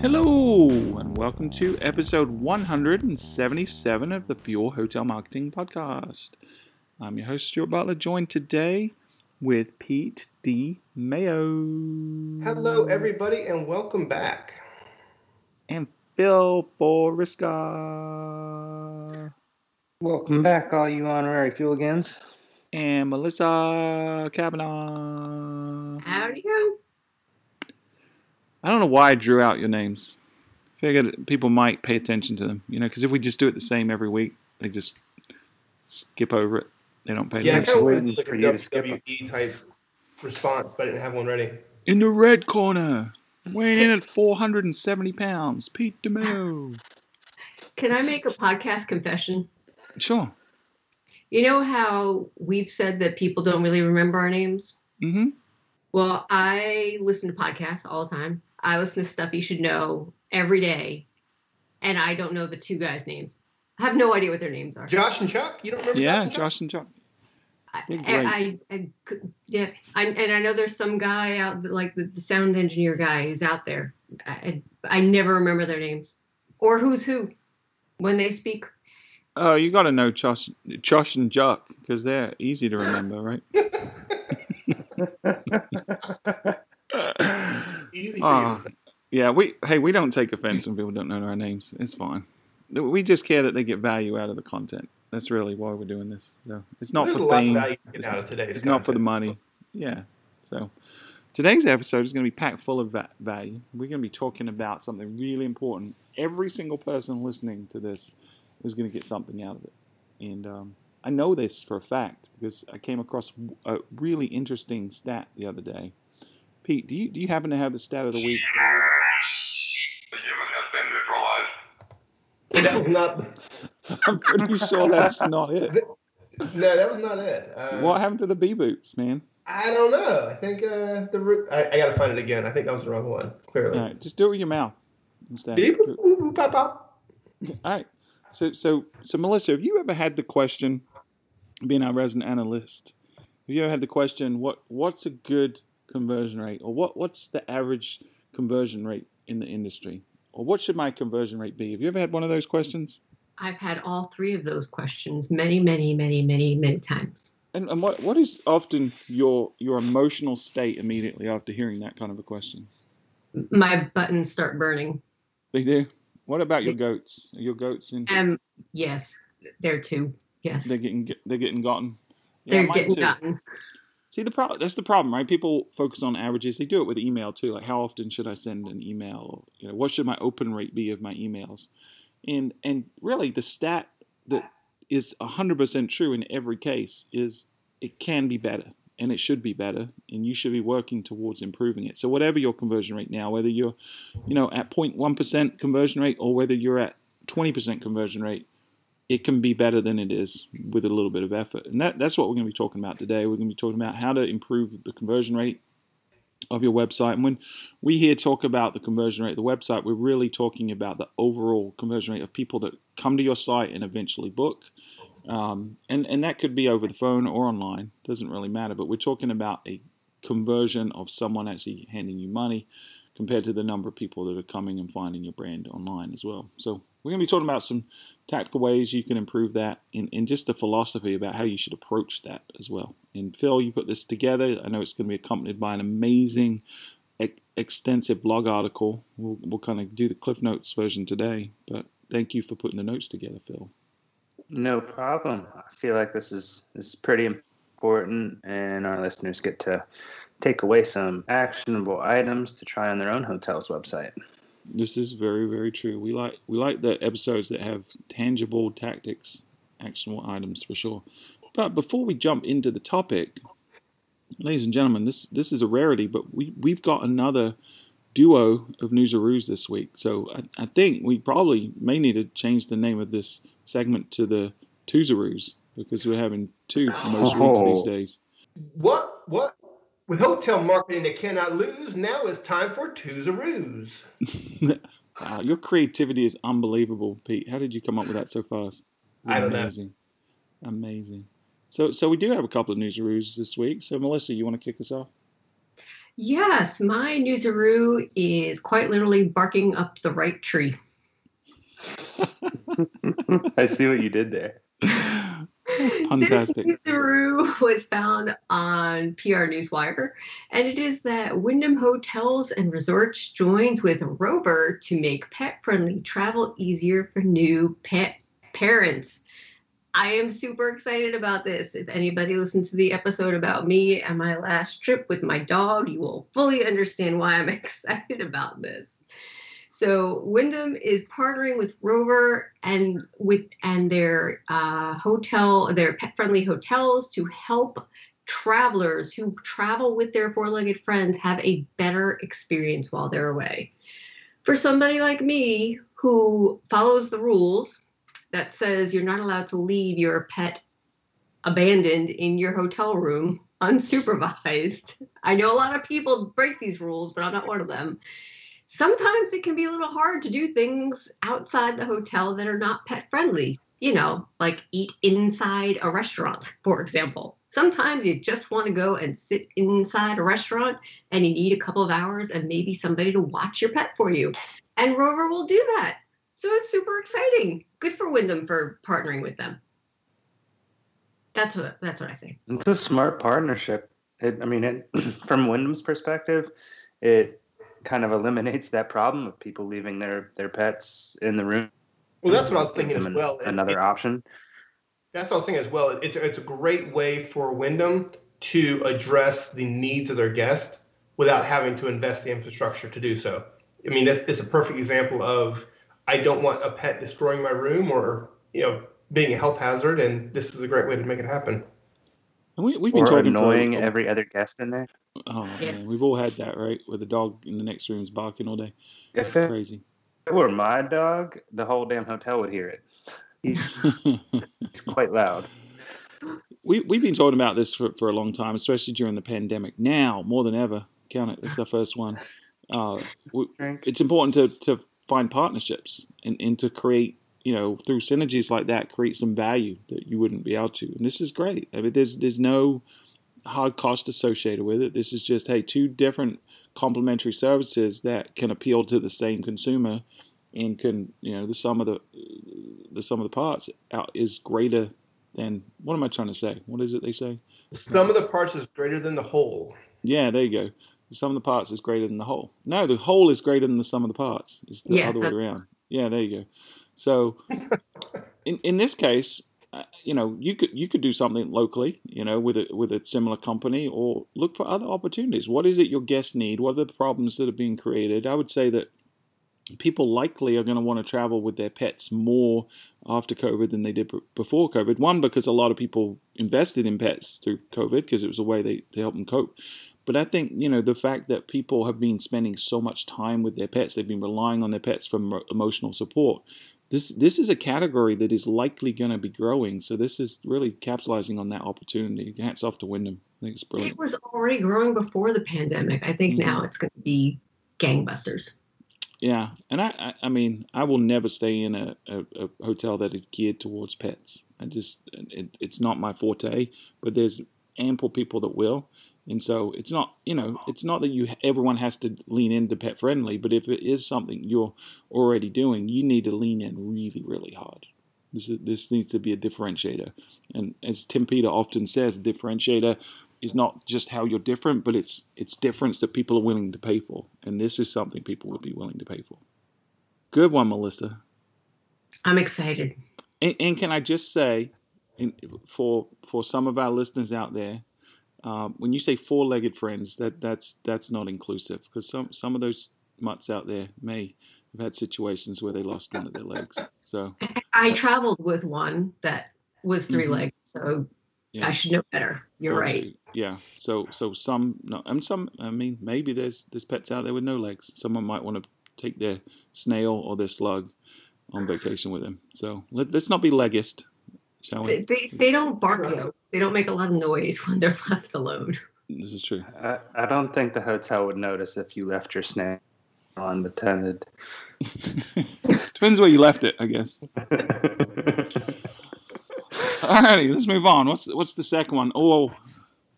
Hello, and welcome to episode 177 of the Fuel Hotel Marketing Podcast. I'm your host, Stuart Butler, joined today with Pete D. Mayo. Hello, everybody, and welcome back. And Phil Boriska. Welcome back, all you honorary fueligans. And Melissa Kavanaugh. Howdy ho. I don't know why I drew out your names. Figured people might pay attention to them, you know, because if we just do it the same every week, they just skip over it. They don't pay Yeah, I attention. kind of waiting like for a you to skip 'em. WWE type response, but I didn't have one ready. In the red corner, weighing in at 470 pounds, Pete DeMille. Can I make a podcast confession? Sure. You know how we've said that people don't really remember our names? Mm-hmm. Well, I listen to podcasts all the time. I listen to stuff you should know every day, and I don't know the two guys' names. I have no idea what their names are. Josh and Chuck, you don't remember Yeah, Josh and Chuck? Josh and Chuck. I, I, I, I yeah, I, and I know there's some guy out, like the, the sound engineer guy who's out there. I, I never remember their names or who's who when they speak. Oh, you got to know Josh, Josh and Chuck because they're easy to remember, right? Easy for you to ah, say. yeah, we hey, we don't take offense when people don't know our names. It's fine. We just care that they get value out of the content. That's really why we're doing this. So it's not There's for a lot of fame. value It's, out of today's it's not for the money. Yeah. So today's episode is going to be packed full of va- value. We're going to be talking about something really important. Every single person listening to this is going to get something out of it. And um, I know this for a fact because I came across a really interesting stat the other day. Pete, do you do you happen to have the stat of the week? The human has been neutralized. That was not. I'm pretty sure that's not it. No, that was not it. Uh, What happened to the bee boops, man? I don't know. I think uh, the I, I got to find it again. I think that was the wrong one. Clearly. All right, just do it with your mouth instead. Beep, boop, boop, pop, pop. All right. So, so, so, Melissa, have you ever had the question, being our resident analyst, have you ever had the question, what, what's a good conversion rate, or what, what's the average conversion rate in the industry, or what should my conversion rate be? Have you ever had one of those questions? I've had all three of those questions many, many, many, many, many times. And, and what, what is often your, your emotional state immediately after hearing that kind of a question? My buttons start burning. They do. What about your goats? Are your goats in? Um, yes, there too. Yes, They're getting they're getting gotten. Yeah, they're getting too. gotten. See the problem. That's the problem, right? People focus on averages. They do it with email too. Like how often should I send an email? You know, what should my open rate be of my emails? And and really, the stat that is hundred percent true in every case is it can be better and it should be better and you should be working towards improving it. So whatever your conversion rate now, whether you're you know at 0.1% conversion rate or whether you're at 20% conversion rate, it can be better than it is with a little bit of effort. And that, that's what we're going to be talking about today. We're going to be talking about how to improve the conversion rate of your website. And when we here talk about the conversion rate of the website, we're really talking about the overall conversion rate of people that come to your site and eventually book. Um, and, and that could be over the phone or online, doesn't really matter. But we're talking about a conversion of someone actually handing you money compared to the number of people that are coming and finding your brand online as well. So we're going to be talking about some tactical ways you can improve that and, and just the philosophy about how you should approach that as well. And Phil, you put this together. I know it's going to be accompanied by an amazing, ex- extensive blog article. We'll, we'll kind of do the Cliff Notes version today, but thank you for putting the notes together, Phil. No problem. I feel like this is this is pretty important, and our listeners get to take away some actionable items to try on their own hotel's website. This is very, very true. We like we like the episodes that have tangible tactics, actionable items for sure. But before we jump into the topic, ladies and gentlemen, this this is a rarity, but we we've got another duo of Newsaroos this week. So I, I think we probably may need to change the name of this segment to the Twosaroos because we're having two most oh. weeks these Oh. days. What? What? With hotel marketing that cannot lose, now it's time for Twosaroos. wow, ah, your creativity is unbelievable, Pete. How did you come up with that so fast? I don't know. amazing. Amazing. So, so we do have a couple of newsaroos this week. So, Melissa, you want to kick us off? Yes, my newsaroo is quite literally barking up the right tree. I see what you did there. That's fantastic. This newsaroo was found on PR Newswire, and it is that Wyndham Hotels and Resorts joins with Rover to make pet-friendly travel easier for new pet parents. I am super excited about this. If anybody listened to the episode about me and my last trip with my dog, you will fully understand why I'm excited about this. So Wyndham is partnering with Rover and with and their uh, hotel, their pet-friendly hotels to help travelers who travel with their four-legged friends have a better experience while they're away. For somebody like me who follows the rules that says you're not allowed to leave your pet abandoned in your hotel room unsupervised. I know a lot of people break these rules, but I'm not one of them sometimes it can be a little hard to do things outside the hotel that are not pet friendly. You know, like eat inside a restaurant, for example. Sometimes you just want to go and sit inside a restaurant and you need a couple of hours and maybe somebody to watch your pet for you. And Rover will do that. So it's super exciting. Good for Wyndham for partnering with them. That's what that's what I say. It's a smart partnership. It, I mean, it, from Wyndham's perspective, it kind of eliminates that problem of people leaving their their pets in the room. Well, that's what I was thinking as well. Another It- option. That's what I was thinking as well. It's it's a great way for Wyndham to address the needs of their guests without having to invest the infrastructure to do so. I mean, it's, it's a perfect example of I don't want a pet destroying my room or you know being a health hazard, and this is a great way to make it happen. And we, we've been Or talking annoying for, every other guest in there. Oh man, we've all had that, right? Where the dog in the next room is barking all day. If it Crazy. were my dog, the whole damn hotel would hear it. He's, he's quite loud. we we've been talking about this for, for a long time, especially during the pandemic. Now more than ever, count it. It's the first one. Uh, we, it's important to, to find partnerships and, and to create, you know, through synergies like that, create some value that you wouldn't be able to. And this is great. I mean, there's there's no hard cost associated with it. This is just hey, two different complementary services that can appeal to the same consumer and can you know the sum of the the sum of the parts out is greater than what am I trying to say? What is it they say? Some of the parts is greater than the whole. Yeah, there you go. The sum of the parts is greater than the whole. No, the whole is greater than the sum of the parts. It's the Yes, other way around. Yeah, there you go. So, in in this case, uh, you know, you could you could do something locally, you know, with a with a similar company, or look for other opportunities. What is it your guests need? What are the problems that are being created? I would say that people likely are going to want to travel with their pets more after COVID than they did before COVID. One, because a lot of people invested in pets through COVID because it was a way they, to help them cope. But I think, you know, the fact that people have been spending so much time with their pets, they've been relying on their pets for emotional support. This, this is a category that is likely going to be growing. So this is really capitalizing on that opportunity. Hats off to Wyndham. I think it's brilliant. It was already growing before the pandemic. I think Mhm. now it's going to be gangbusters. Yeah, and I, I, I mean, I will never stay in a, a, a hotel that is geared towards pets. I just, it, it's not my forte. But there's ample people that will, and so it's not, you know, it's not that you everyone has to lean into pet friendly. But if it is something you're already doing, you need to lean in really, really hard. This is, this needs to be a differentiator, and as Tim Peter often says, a differentiator is not just how you're different, but it's it's difference that people are willing to pay for, and this is something people would be willing to pay for. Good one, Melissa. I'm excited. And, and can I just say, for for some of our listeners out there, um, when you say four-legged friends, that that's that's not inclusive because some some of those mutts out there may have had situations where they lost one of their legs. So I traveled with one that was 3 Mhm. legs, so yeah. I should know better. You're Or right. two. Yeah. So so some no, and some. I mean, maybe there's there's pets out there with no legs. Someone might want to take their snail or their slug on vacation with them. So let, let's not be legist, shall They, we? they, they don't bark though. They don't make a lot of noise when they're left alone. This is true. I, I don't think the hotel would notice if you left your snail unattended. Depends where you left it, I guess. Alrighty, let's move on. What's what's the second one? Oh,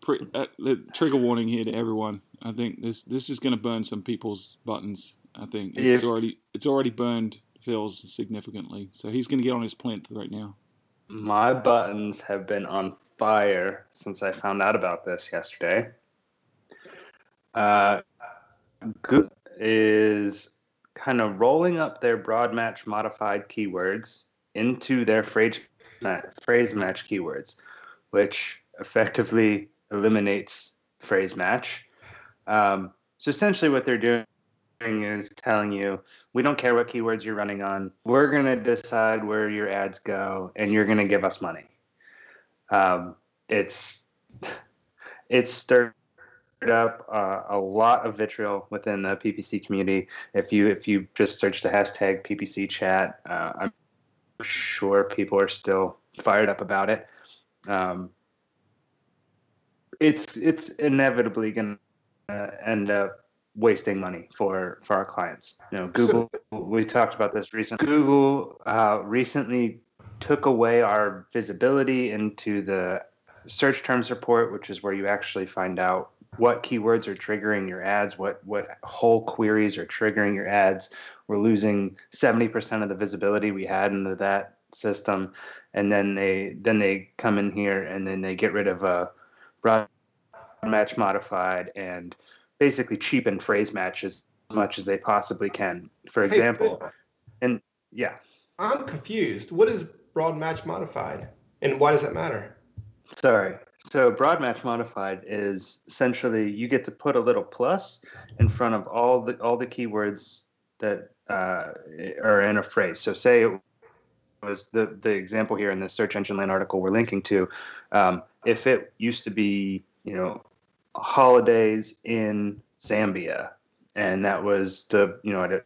pre, uh, the trigger warning here to everyone. I think this this is going to burn some people's buttons. I think it's If- already it's already burned Phil's significantly, so he's going to get on his plinth right now. My buttons have been on fire since I found out about this yesterday. Uh, is kind of rolling up their broad match modified keywords into their phrase, phrase match keywords, which effectively eliminates phrase match. Um, so essentially, what they're doing is telling you we don't care what keywords you're running on. We're going to decide where your ads go, and you're going to give us money. Um, it's it's stirred up uh, a lot of vitriol within the PPC community. If you if you just search the hashtag PPC chat, uh, I'm sure people are still fired up about it. Um, it's it's inevitably going to end up wasting money for for our clients. You know, Google. we talked about this recently. Google uh, recently took away our visibility into the search terms report, which is where you actually find out what keywords are triggering your ads, what what whole queries are triggering your ads. We're losing 70% of the visibility we had into that system, and then they then they come in here and then they get rid of uh, a broad match modified and basically cheapen phrase matches as much as they possibly can. For example, Phil, and yeah, I'm confused. What is broad match modified, and why does that matter? Sorry. So broad match modified is essentially you get to put a little plus in front of all the all the keywords that uh, are in a phrase. So say it was the the example here in the search engine land article we're linking to. Um, if it used to be you know holidays in Zambia, and that was the you know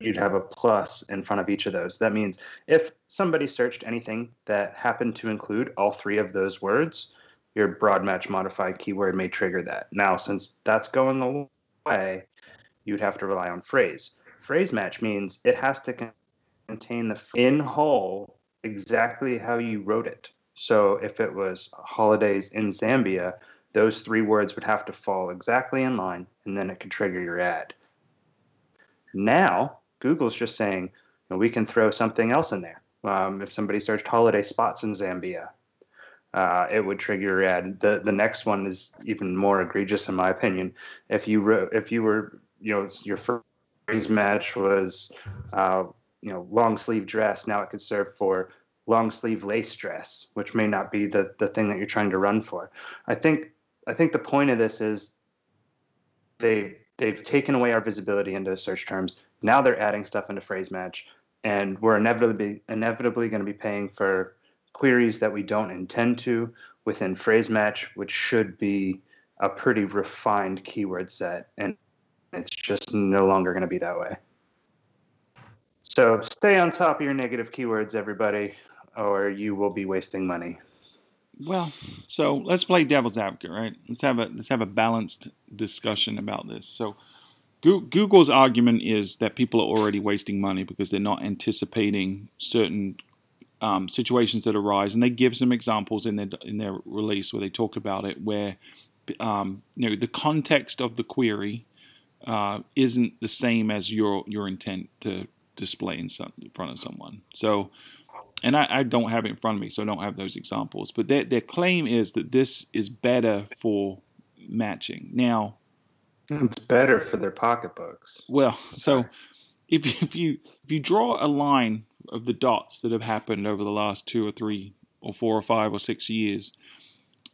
you'd have a plus in front of each of those. That means if somebody searched anything that happened to include all three of those words, your broad match modified keyword may trigger that. Now, since that's going away, you'd have to rely on phrase. Phrase match means it has to contain the in whole exactly how you wrote it. So if it was holidays in Zambia, those three words would have to fall exactly in line, and then it could trigger your ad. Now, Google's just saying, you know, we can throw something else in there. Um, if somebody searched holiday spots in Zambia, uh, it would trigger your ad. The the next one is even more egregious in my opinion. If you wrote, if you were, you know, your phrase match was, uh, you know, long sleeve dress. Now it could serve for long sleeve lace dress, which may not be the the thing that you're trying to run for. I think I think the point of this is they they've taken away our visibility into search terms. Now they're adding stuff into phrase match, and we're inevitably inevitably going to be paying for queries that we don't intend to within phrase match, which should be a pretty refined keyword set, and it's just no longer going to be that way. So stay on top of your negative keywords, everybody, or you will be wasting money. Well, so let's play devil's advocate, right? Let's have a let's have a balanced discussion about this. So, Google's argument is that people are already wasting money because they're not anticipating certain um, situations that arise, and they give some examples in their in their release where they talk about it, where um, you know the context of the query uh, isn't the same as your your intent to display in, some, in front of someone. So and I, I don't have it in front of me, so I don't have those examples. But their, their claim is that this is better for matching. Now, It's better for their pocketbooks. well, so if you, if you if you draw a line of the dots that have happened over the last two or three or four or five or six years,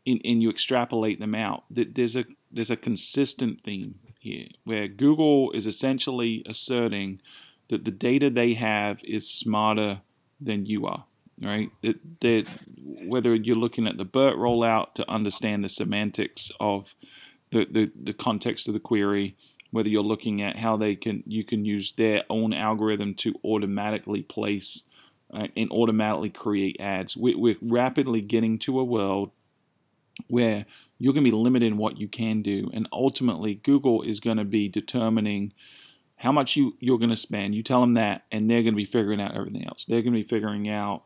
and, and you extrapolate them out, that there's a there's a consistent theme here where Google is essentially asserting that the data they have is smarter than you are, right? That, that whether you're looking at the BERT rollout to understand the semantics of the, the, the context of the query, whether you're looking at how they can you can use their own algorithm to automatically place uh, and automatically create ads. We, we're rapidly getting to a world where you're going to be limited in what you can do, and ultimately Google is going to be determining how much you you're going to spend. You tell them that, and they're going to be figuring out everything else. They're going to be figuring out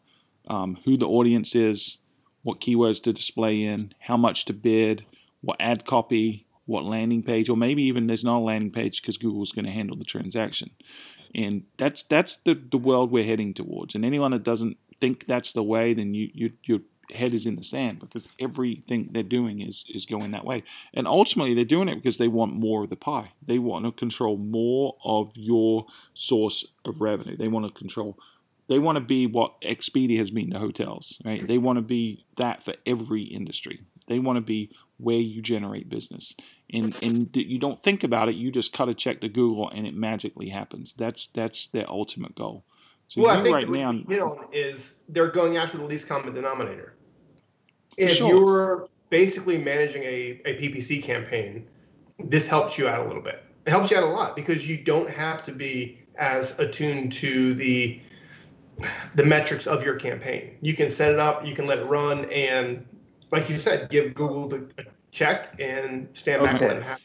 um, who the audience is, what keywords to display in, how much to bid, what ad copy, what landing page, or maybe even there's not a landing page because Google's going to handle the transaction. And that's that's the, the world we're heading towards. And anyone that doesn't think that's the way, then you, you your head is in the sand because everything they're doing is is going that way. And ultimately, they're doing it because they want more of the pie. They want to control more of your source of revenue. They want to control. They want to be what Expedia has been to hotels, right? They want to be that for every industry. They want to be where you generate business. And and you don't think about it, you just cut a check to Google and it magically happens. That's that's their ultimate goal. So well, I think right now is they're going after the least common denominator. If sure. you're basically managing a, a PPC campaign, this helps you out a little bit. It helps you out a lot because you don't have to be as attuned to the the metrics of your campaign. You can set it up, you can let it run, and like you said, give Google the check and stand back okay. and have.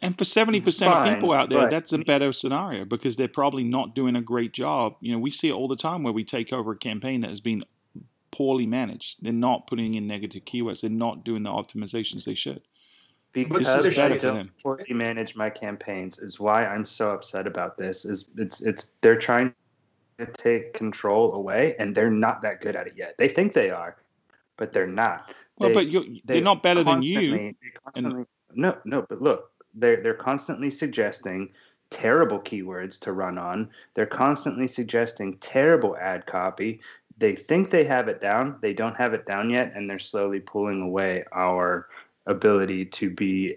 And for seventy percent of people out there, that's a better scenario because they're probably not doing a great job. You know, we see it all the time where we take over a campaign that has been poorly managed. They're not putting in negative keywords. They're not doing the optimizations they should. Because I don't poorly manage my campaigns is why I'm so upset about this. Is it's it's they're trying to take control away, and they're not that good at it yet. They think they are, but they're not. Well, they, but you're, they're not better than you. And, no, no, but look, they're they're constantly suggesting terrible keywords to run on. They're constantly suggesting terrible ad copy. They think they have it down. They don't have it down yet, and they're slowly pulling away our ability to be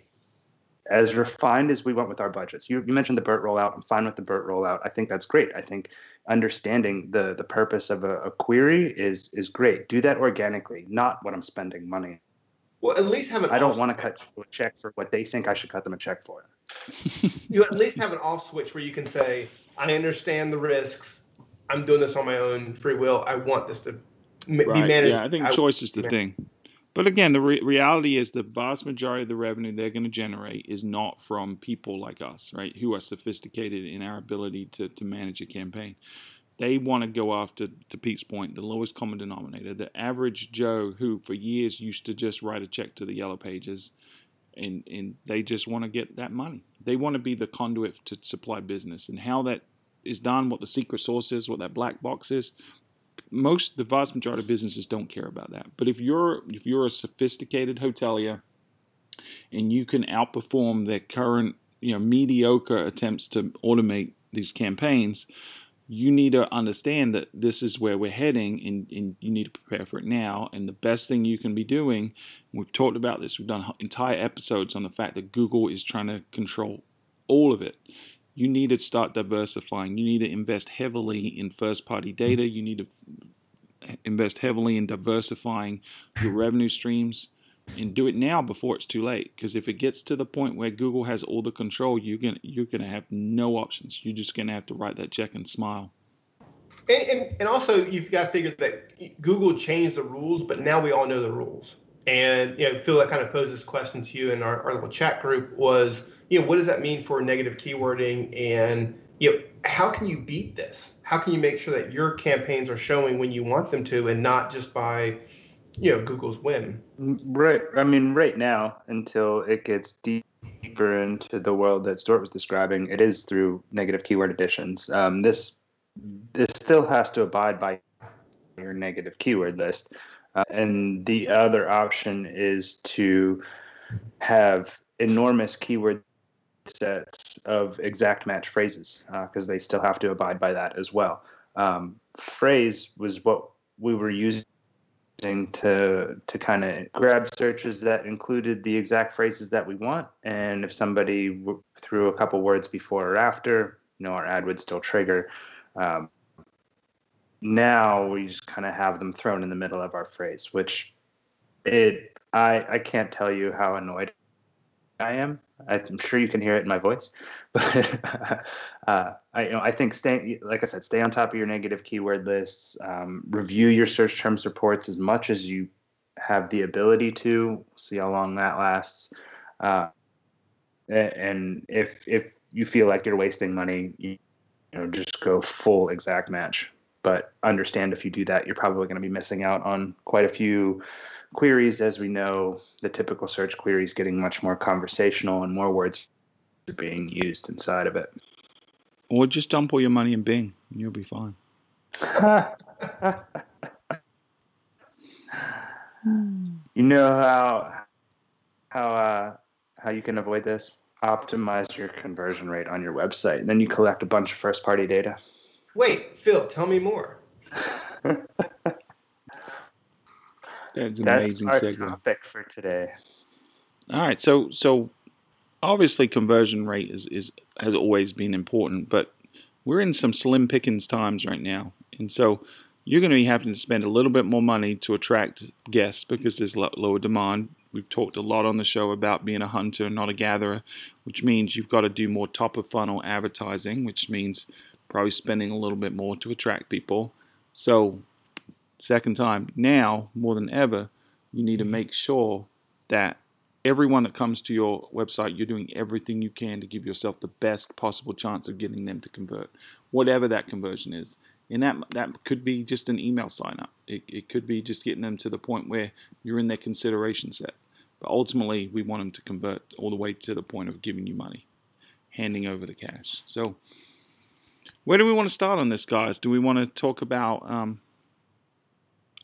as refined as we want with our budgets. You, you mentioned the BERT rollout. I'm fine with the BERT rollout. I think that's great. I think understanding the the purpose of a, a query is is great. Do that organically, not what I'm spending money. Well, at least have an. I don't want to cut a check for what they think I should cut them a check for. you at least have an off switch where you can say, "I understand the risks. I'm doing this on my own free will. I want this to right. be managed." Yeah, I think I, choice is the thing. But again, the re- reality is the vast majority of the revenue they're going to generate is not from people like us, right, who are sophisticated in our ability to, to manage a campaign. They want to go after, to Pete's point, the lowest common denominator, the average Joe who for years used to just write a check to the yellow pages and, and they just want to get that money. They want to be the conduit to supply business. And how that is done, what the secret sauce is, what that black box is, most the vast majority of businesses don't care about that. But if you're if you're a sophisticated hotelier and you can outperform their current you know mediocre attempts to automate these campaigns, you need to understand that this is where we're heading and, and, you need to prepare for it now. And the best thing you can be doing, we've talked about this, we've done entire episodes on the fact that Google is trying to control all of it you need to start diversifying. You need to invest heavily in first party data. You need to invest heavily in diversifying your revenue streams and do it now before it's too late. Because if it gets to the point where Google has all the control, you're gonna you're gonna have no options. You're just gonna have to write that check and smile. And, and, and also you've got to figure that Google changed the rules, but now we all know the rules. And you know, Phil, that kind of posed this question to you in our, our little chat group was you know, what does that mean for negative keywording? And, you know, how can you beat this? How can you make sure that your campaigns are showing when you want them to and not just by, you know, Google's whim? Right. I mean, right now, until it gets deeper into the world that Stuart was describing, it is through negative keyword additions. Um, this this still has to abide by your negative keyword list. Uh, and the other option is to have enormous keyword sets of exact match phrases because uh, they still have to abide by that as well. Um, phrase was what we were using to to kind of grab searches that included the exact phrases that we want, and if somebody w- threw a couple words before or after, you know, our ad would still trigger. Um, now we just kind of have them thrown in the middle of our phrase, which it I I can't tell you how annoyed I am I'm sure you can hear it in my voice, but uh, I, you know, I think stay, like I said, stay on top of your negative keyword lists. Um, review your search terms reports as much as you have the ability to. See how long that lasts. Uh, and if if you feel like you're wasting money, you know, just go full exact match. But understand if you do that, you're probably going to be missing out on quite a few queries, as we know, the typical search query is getting much more conversational and more words are being used inside of it. Or just dump all your money in Bing, and you'll be fine. you know how how uh, how you can avoid this? Optimize your conversion rate on your website, and then you collect a bunch of first party data. Wait, Phil, tell me more. That's an That's amazing our segue. topic for today. All right, so so obviously conversion rate is, is has always been important, but we're in some slim pickings times right now, and so you're going to be having to spend a little bit more money to attract guests because there's lo- lower demand. We've talked a lot on the show about being a hunter, not a gatherer, which means you've got to do more top of funnel advertising, which means probably spending a little bit more to attract people. So, second time, now more than ever, you need to make sure that everyone that comes to your website, you're doing everything you can to give yourself the best possible chance of getting them to convert, whatever that conversion is. And that that could be just an email sign up. It, it could be just getting them to the point where you're in their consideration set. But ultimately, we want them to convert all the way to the point of giving you money, handing over the cash. So, where do we want to start on this, guys? Do we want to talk about? Um,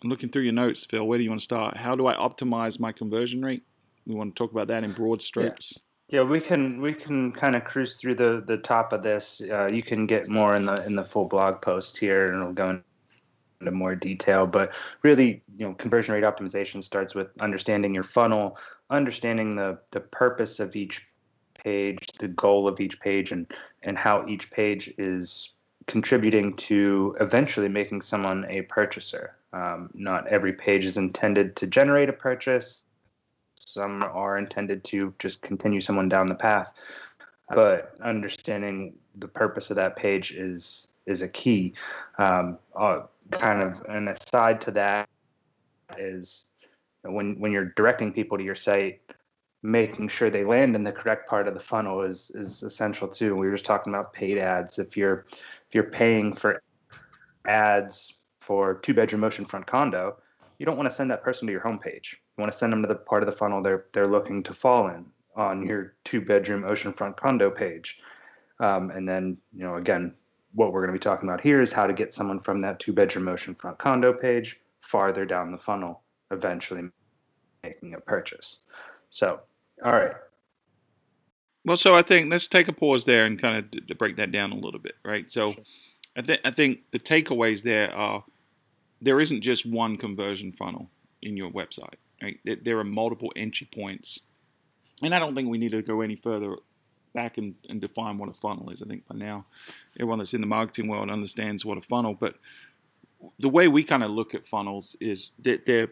I'm looking through your notes, Phil. Where do you want to start? How do I optimize my conversion rate? We want to talk about that in broad strokes. Yeah, we can we can kind of cruise through the the top of this. Uh, you can get more in the in the full blog post here, and we'll go into more detail. But really, you know, conversion rate optimization starts with understanding your funnel, understanding the the purpose of each page, the goal of each page, and and how each page is contributing to eventually making someone a purchaser. Um, not every page is intended to generate a purchase. Some are intended to just continue someone down the path. But understanding the purpose of that page is is a key. Um, uh, kind of an aside to that is when when you're directing people to your site making sure they land in the correct part of the funnel is is essential too we were just talking about paid ads if you're if you're paying for ads for two bedroom oceanfront condo you don't want to send that person to your homepage. You want to send them to the part of the funnel they're they're looking to fall in on your two bedroom oceanfront condo page. Um, and then you know again, what we're going to be talking about here is how to get someone from that two bedroom oceanfront condo page farther down the funnel, eventually making a purchase. So, all right. Well, so I think let's take a pause there and kind of d- to break that down a little bit, right? So, Sure. I think I think the takeaways there are there isn't just one conversion funnel in your website. Right? There, there are multiple entry points, and I don't think we need to go any further back and, and define what a funnel is. I think by now, everyone that's in the marketing world understands what a funnel. But the way we kind of look at funnels is that they're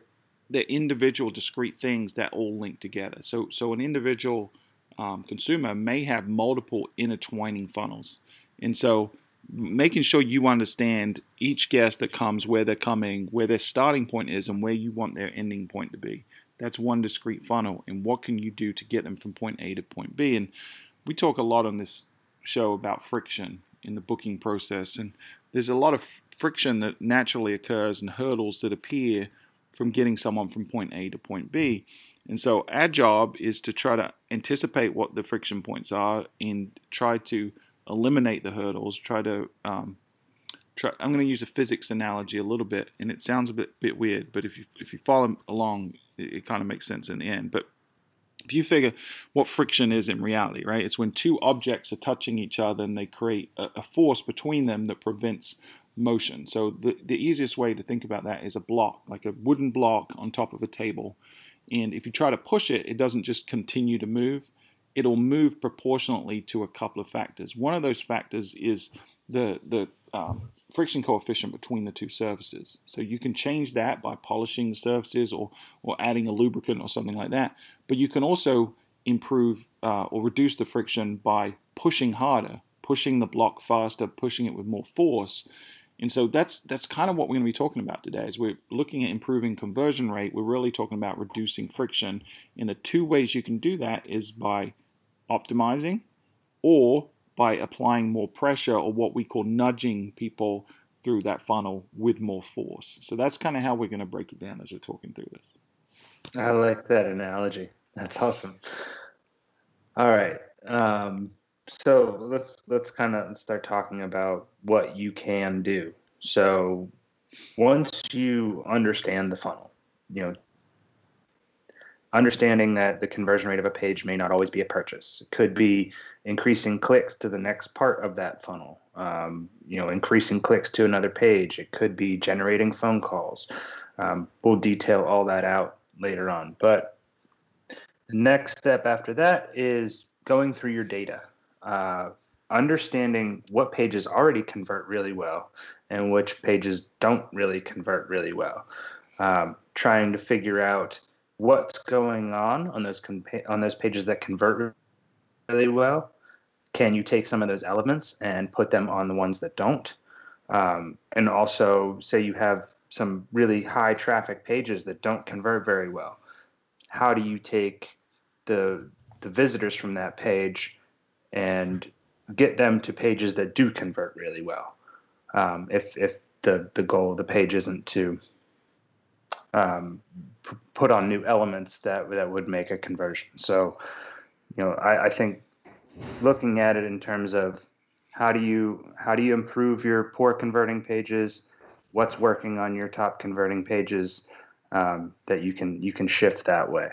they're individual, discrete things that all link together. So so an individual um, consumer may have multiple intertwining funnels, and so making sure you understand each guest that comes, where they're coming, where their starting point is, and where you want their ending point to be. That's one discrete funnel. And what can you do to get them from point A to point B? And we talk a lot on this show about friction in the booking process. And there's a lot of friction that naturally occurs and hurdles that appear from getting someone from point A to point B. And so our job is to try to anticipate what the friction points are and try to eliminate the hurdles. Try to um, try. I'm going to use a physics analogy a little bit, and it sounds a bit bit weird, but if you if you follow along, it, it kind of makes sense in the end. But if you figure what friction is in reality, right? It's when two objects are touching each other and they create a, a force between them that prevents motion. So the, the easiest way to think about that is a block, like a wooden block on top of a table. And if you try to push it, it doesn't just continue to move. It'll move proportionately to a couple of factors. One of those factors is the the um, friction coefficient between the two surfaces. So you can change that by polishing the surfaces or or adding a lubricant or something like that. But you can also improve uh, or reduce the friction by pushing harder, pushing the block faster, pushing it with more force. And so that's that's kind of what we're going to be talking about today. As we're looking at improving conversion rate, we're really talking about reducing friction. And the two ways you can do that is by optimizing or by applying more pressure or what we call nudging people through that funnel with more force. So that's kind of how we're going to break it down as we're talking through this. I like that analogy. That's awesome. All right. Um, so let's let's kind of start talking about what you can do. So once you understand the funnel, you know, understanding that the conversion rate of a page may not always be a purchase. It could be increasing clicks to the next part of that funnel. Um, you know, increasing clicks to another page. It could be generating phone calls. Um, we'll detail all that out later on. But the next step after that is going through your data, uh, understanding what pages already convert really well and which pages don't really convert really well. Um, trying to figure out what's going on on those compa- on those pages that convert really well. Can you take some of those elements and put them on the ones that don't? Um, and also, say you have some really high traffic pages that don't convert very well. How do you take the the visitors from that page and get them to pages that do convert really well? Um, if if the the goal of the page isn't to um, p- put on new elements that that would make a conversion. So, you know, I, I think looking at it in terms of how do you how do you improve your poor converting pages what's working on your top converting pages um, that you can you can shift that way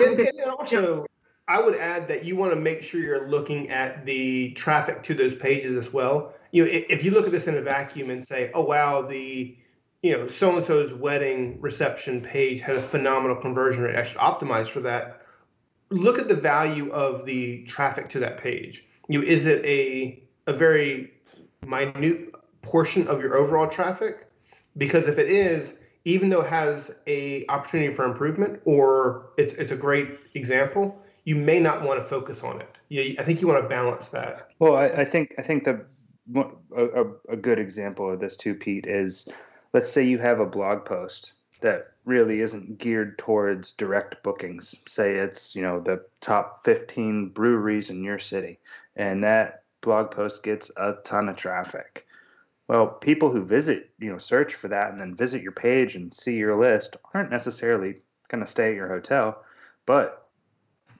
And, and also, I would add that you want to make sure you're looking at the traffic to those pages as well. You know, if, you look at this in a vacuum and say, "Oh wow, the you know so and so's wedding reception page had a phenomenal conversion rate. I should optimize for that." Look at the value of the traffic to that page. You know, is it a a very minute portion of your overall traffic? Because if it is, even though it has a opportunity for improvement or it's it's a great example, you may not want to focus on it. You, I think you want to balance that. well i, I think i think the a, a, a good example of this too pete is let's say you have a blog post that really isn't geared towards direct bookings say it's you know the top 15 breweries in your city and that blog post gets a ton of traffic well people who visit you know search for that and then visit your page and see your list aren't necessarily going to stay at your hotel but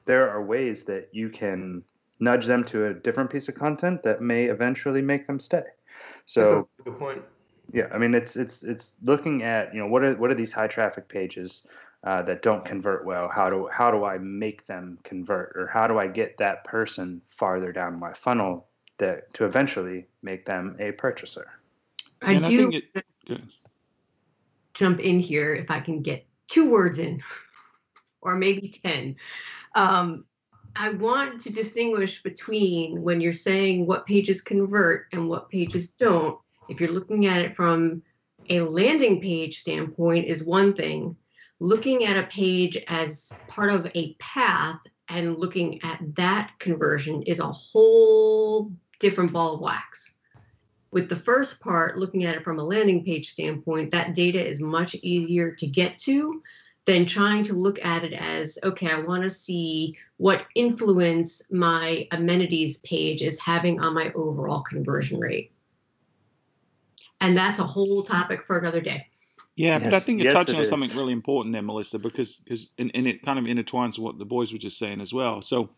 there are ways that you can nudge them to a different piece of content that may eventually make them stay so That's a good point. yeah, I mean it's it's it's looking at you know what are what are these high traffic pages uh, that don't convert well? How do how do I make them convert, or how do I get that person farther down my funnel that to eventually make them a purchaser? I And I do think it- good. jump in here if I can get two words in, or maybe 10. Um, I want to distinguish between when you're saying what pages convert and what pages don't. If you're looking at it from a landing page standpoint, is one thing. Looking at a page as part of a path and looking at that conversion is a whole different ball of wax with the first part, looking at it from a landing page standpoint, that data is much easier to get to than trying to look at it as okay, I want to see what influence my amenities page is having on my overall conversion rate. And that's a whole topic for another day. Yeah, but I think you're yes, touching on is. something really important there, Melissa, because because and, and it kind of intertwines what the boys were just saying as well. So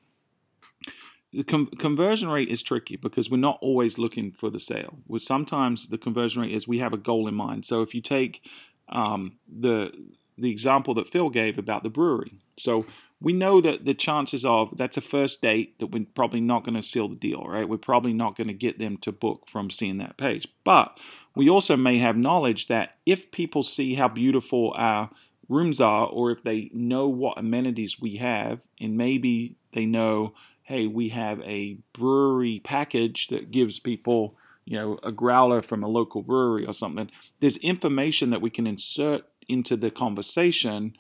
the com- conversion rate is tricky because we're not always looking for the sale. With sometimes the conversion rate is we have a goal in mind. So if you take um, the the example that Phil gave about the brewery, so we know that the chances of that's a first date that we're probably not going to seal the deal, right? We're probably not going to get them to book from seeing that page, but we also may have knowledge that if people see how beautiful our rooms are, or if they know what amenities we have, and maybe they know, hey, we have a brewery package that gives people, you know, a growler from a local brewery or something, there's information that we can insert into the conversation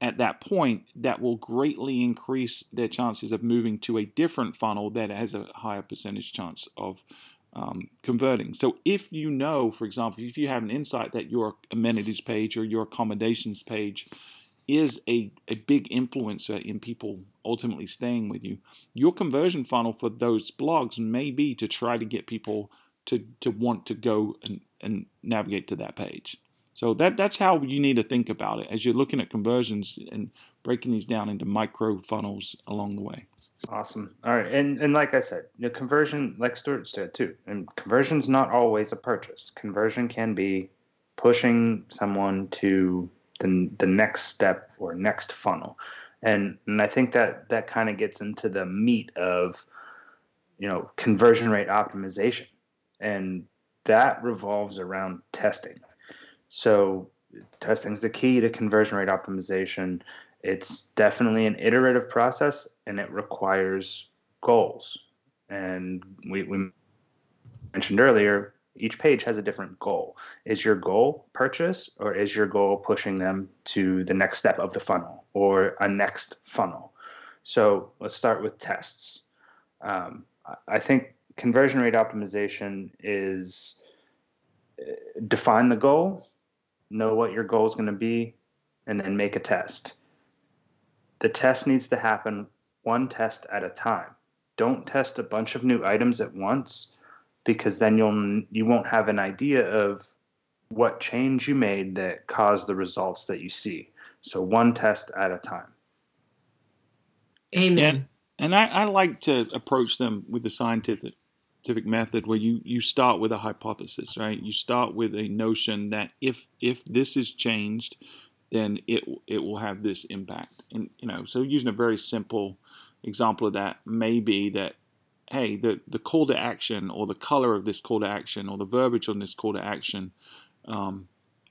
at that point that will greatly increase their chances of moving to a different funnel that has a higher percentage chance of um, converting. So if you know, for example, if you have an insight that your amenities page or your accommodations page is a, a big influencer in people ultimately staying with you, your conversion funnel for those blogs may be to try to get people to, to want to go and, and navigate to that page. So that that's how you need to think about it as you're looking at conversions and breaking these down into micro funnels along the way. Awesome. All right, and and like I said, the conversion, like Stuart said too, and conversion's not always a purchase. Conversion can be pushing someone to the the next step or next funnel, and and I think that that kind of gets into the meat of, you know, conversion rate optimization, and that revolves around testing. So testing is the key to conversion rate optimization it's definitely an iterative process and it requires goals. And we, we mentioned earlier, each page has a different goal. Is your goal purchase or is your goal pushing them to the next step of the funnel or a next funnel? So let's start with tests. Um, I think conversion rate optimization is uh, define the goal, know what your goal is going to be, and then make a test. The test needs to happen one test at a time. Don't test a bunch of new items at once because then you'll you won't have an idea of what change you made that caused the results that you see. So one test at a time. Amen. And, and I, I like to approach them with the scientific scientific method where you you start with a hypothesis, right? You start with a notion that if if this is changed, then it it will have this impact. And you know, so using a very simple example of that may be that hey, the the call to action or the color of this call to action or the verbiage on this call to action um,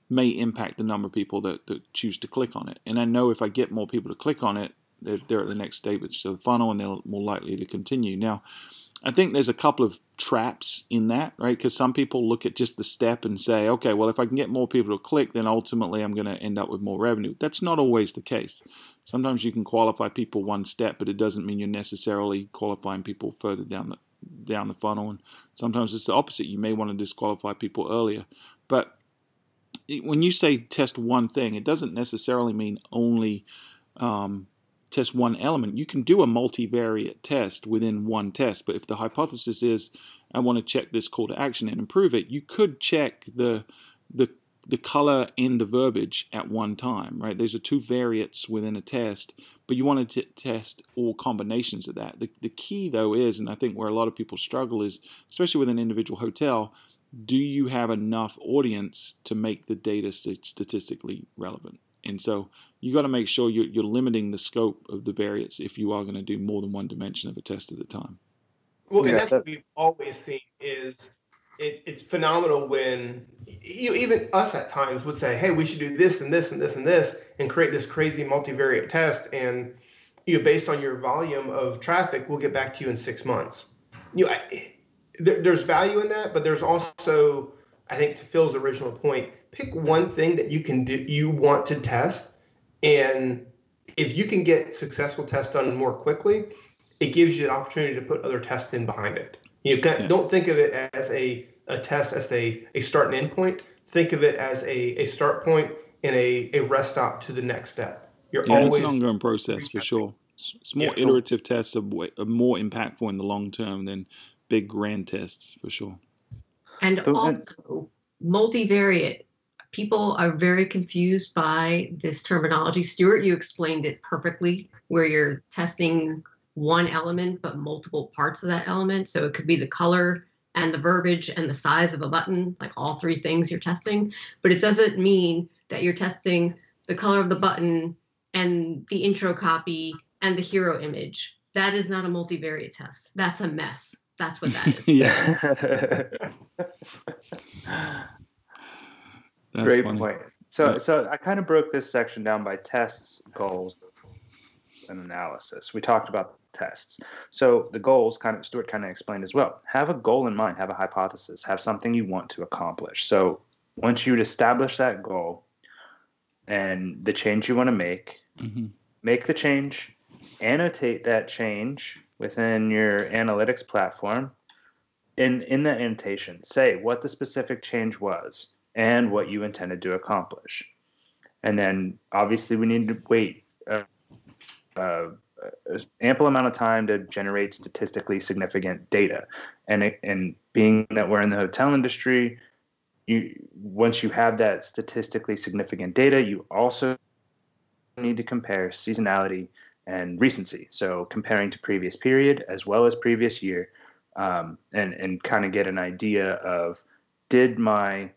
may impact the number of people that, that choose to click on it. And I know if I get more people to click on it, they're, they're at the next stage is the funnel and they're more likely to continue. Now, I think there's a couple of traps in that, right? Because some people look at just the step and say, okay, well, if I can get more people to click, then ultimately I'm going to end up with more revenue. That's not always the case. Sometimes you can qualify people one step, but it doesn't mean you're necessarily qualifying people further down the down the funnel. And sometimes it's the opposite. You may want to disqualify people earlier. But when you say test one thing, it doesn't necessarily mean only um, test one element. You can do a multivariate test within one test, but if the hypothesis is I want to check this call to action and improve it, you could check the the the color and the verbiage at one time, right? Those are two variates within a test, but you want to test all combinations of that. The, the key, though, is, and I think where a lot of people struggle is, especially with an individual hotel, do you have enough audience to make the data statistically relevant? And so you got to make sure you're, you're limiting the scope of the variates if you are going to do more than one dimension of a test at a time. Well, and that's what we've always seen is it, it's phenomenal when you even us at times would say, "Hey, we should do this and this and this and this," and create this crazy multivariate test. And you know, based on your volume of traffic, we'll get back to you in six months. You know, I, there, there's value in that, but there's also, I think, to Phil's original point, pick one thing that you can do, you want to test, and if you can get successful tests done more quickly, it gives you an opportunity to put other tests in behind it. You yeah. don't think of it as a, a test as a, a start and end point. Think of it as a, a start point and a, a rest stop to the next step. You're yeah, always it's an ongoing process for sure. Small yeah. iterative tests are, way, are more impactful in the long term than big grand tests for sure. And also multivariate people are very confused by this terminology. Stuart, you explained it perfectly, where you're testing one element but multiple parts of that element. So it could be the color and the verbiage and the size of a button, like all three things you're testing. But it doesn't mean that you're testing the color of the button and the intro copy and the hero image. That is not a multivariate test. That's a mess. That's what that is. yeah. That's Great funny. point. So, yeah. so I kind of broke this section down by tests, goals, and analysis. We talked about tests. So the goals, kind of Stuart kind of explained as well. Have a goal in mind. Have a hypothesis. Have something you want to accomplish. So once you establish that goal and the change you want to make, mm-hmm. make the change. Annotate that change within your analytics platform. In in the annotation, say what the specific change was and what you intended to accomplish. And then obviously we need to wait uh, uh, ample amount of time to generate statistically significant data. And and being that we're in the hotel industry, you once you have that statistically significant data, you also need to compare seasonality and recency. So comparing to previous period as well as previous year, um, and and kind of get an idea of did my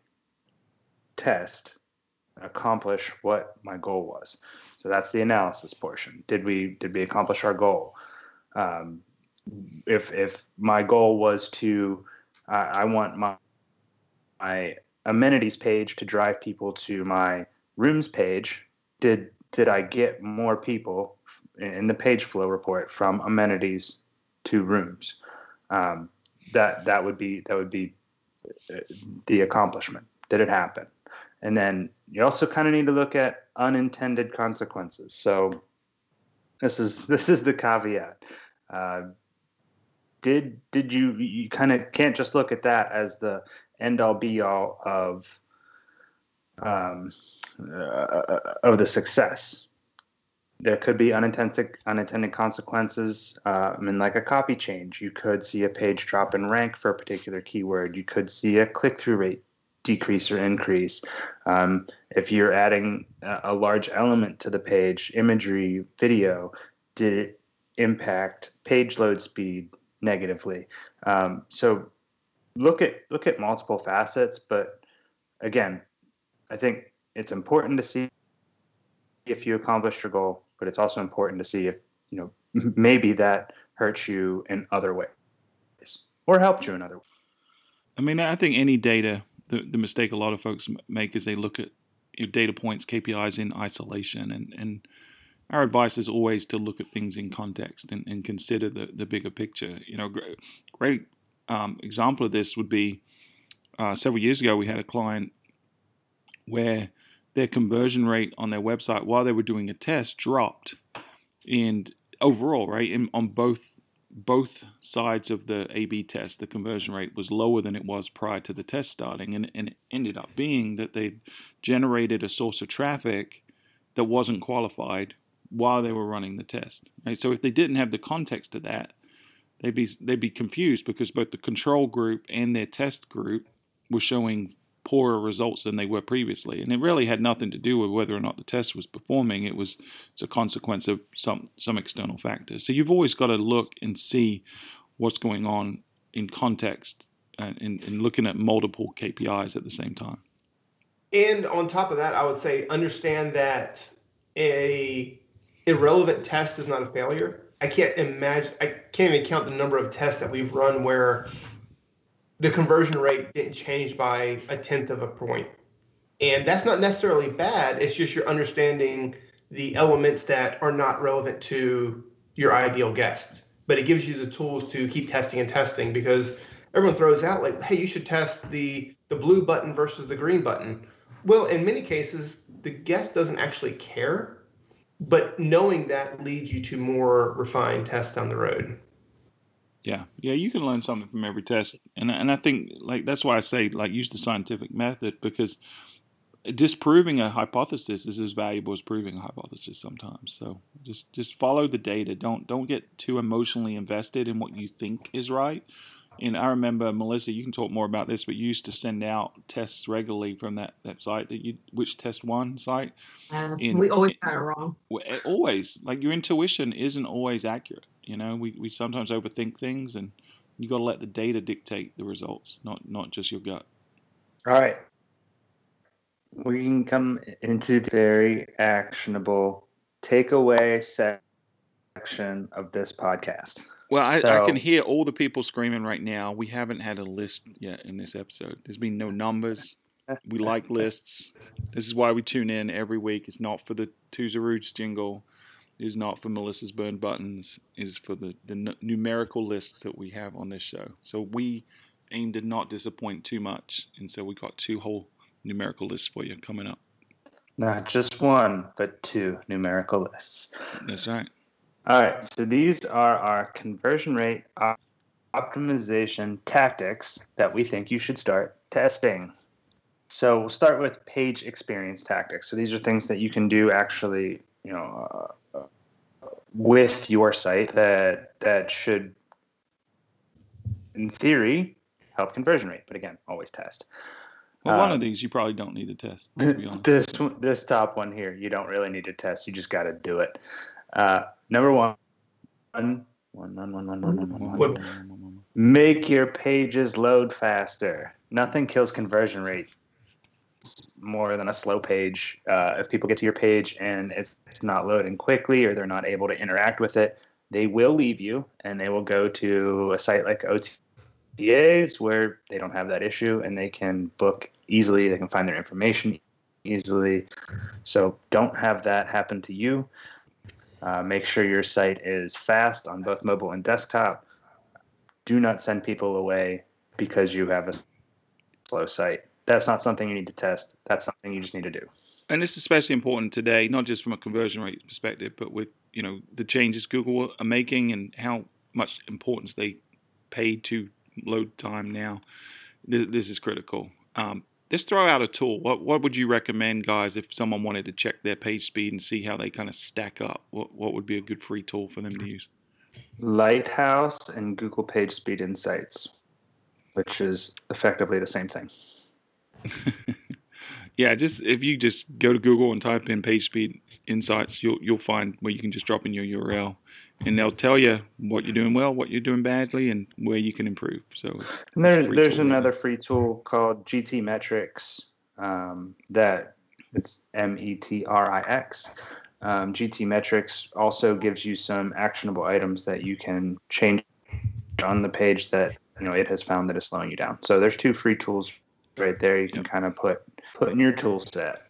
test accomplish what my goal was. So that's the analysis portion. Did we did we accomplish our goal? Um, if if my goal was to uh, I want my my amenities page to drive people to my rooms page, did did I get more people in the page flow report from amenities to rooms? Um, that that would be that would be uh, the accomplishment. Did it happen? And then you also kind of need to look at unintended consequences. So this is this is the caveat. Uh, did did you you kind of can't just look at that as the end all be all of um, uh, of the success. There could be unintended unintended consequences. Uh, I mean, like a copy change, you could see a page drop in rank for a particular keyword. You could see a click through rate decrease or increase. Um, if you're adding a, large element to the page, imagery, video, did it impact page load speed negatively? Um, so look at look at multiple facets, but again, I think it's important to see if you accomplished your goal, but it's also important to see if you know maybe that hurts you in other ways or helped you in other ways. I mean, I think any data the, the mistake a lot of folks make is they look at data points, KPIs in isolation, and, and our advice is always to look at things in context and, and consider the, the bigger picture. You know, great, great um, example of this would be uh, several years ago we had a client where their conversion rate on their website while they were doing a test dropped, and overall, right, in, on both both sides of the A/B test, the conversion rate was lower than it was prior to the test starting, and, and it ended up being that they generated a source of traffic that wasn't qualified while they were running the test. Right? So if they didn't have the context to that, they'd be they'd be confused because both the control group and their test group were showing poorer results than they were previously. And it really had nothing to do with whether or not the test was performing. It was it's a consequence of some some external factors. So you've always got to look and see what's going on in context and, and, and looking at multiple KPIs at the same time. And on top of that, I would say understand that a irrelevant test is not a failure. I can't imagine. I can't even count the number of tests that we've run where the conversion rate didn't change by a tenth of a point. And that's not necessarily bad. It's just you're understanding the elements that are not relevant to your ideal guest. But it gives you the tools to keep testing and testing because everyone throws out like, hey, you should test the the blue button versus the green button. Well, in many cases, the guest doesn't actually care, but knowing that leads you to more refined tests down the road. Yeah, yeah, you can learn something from every test, and and I think like that's why I say like use the scientific method because disproving a hypothesis is as valuable as proving a hypothesis sometimes. So just just follow the data. Don't don't get too emotionally invested in what you think is right. And I remember Melissa, you can talk more about this, but you used to send out tests regularly from that that site that you WhichTestWon site. Yes, and, we always got it wrong. Eh, always like your intuition isn't always accurate. You know, we, we sometimes overthink things, and you got to let the data dictate the results, not not just your gut. All right. We can come into the very actionable takeaway section of this podcast. Well, I, so, I, can hear all the people screaming right now. We haven't had a list yet in this episode. There's been no numbers. We like lists. This is why we tune in every week. It's not for the Tuesday Roots jingle is not for Melissa's burn buttons, is for the, the n- numerical lists that we have on this show. So we aim to not disappoint too much, and so we got two whole numerical lists for you coming up. Not just one, but two numerical lists. That's right. All right, so these are our conversion rate op- optimization tactics that we think you should start testing. So we'll start with page experience tactics. So these are things that you can do actually, you know, uh, with your site that that should, in theory, help conversion rate. But again, always test. Well, one Uh, of these you probably don't need to test. To be this this top one here, you don't really need to test. You just got to do it. Uh, number one, one, one, one, one, one, one, one, one, one. Make your pages load faster. Nothing kills conversion rate more than a slow page. Uh, if people get to your page and it's, it's not loading quickly or they're not able to interact with it, they will leave you and they will go to a site like OTAs where they don't have that issue and they can book easily. They can find their information easily. So don't have that happen to you. Uh, make sure your site is fast on both mobile and desktop. Do not send people away because you have a slow site. That's not something you need to test. That's something you just need to do. and it's especially important today, not just from a conversion rate perspective, but with you know the changes Google are making and how much importance they pay to load time now. This, this is critical. Um, let's throw out a tool. What what would you recommend, guys, if someone wanted to check their page speed and see how they kind of stack up? What what would be a good free tool for them to use? Lighthouse and Google Page Speed Insights, which is effectively the same thing. yeah, just if you just go to Google and type in page speed insights, you'll you'll find where you can just drop in your URL, and they'll tell you what you're doing well, what you're doing badly, and where you can improve. So it's, And it's there, free there's another free tool called GTmetrix um, that it's M E T R I X. Um, GTmetrix also gives you some actionable items that you can change on the page that you know it has found that is slowing you down. So there's two free tools right there. You can Yep. kind of put put in your tool set.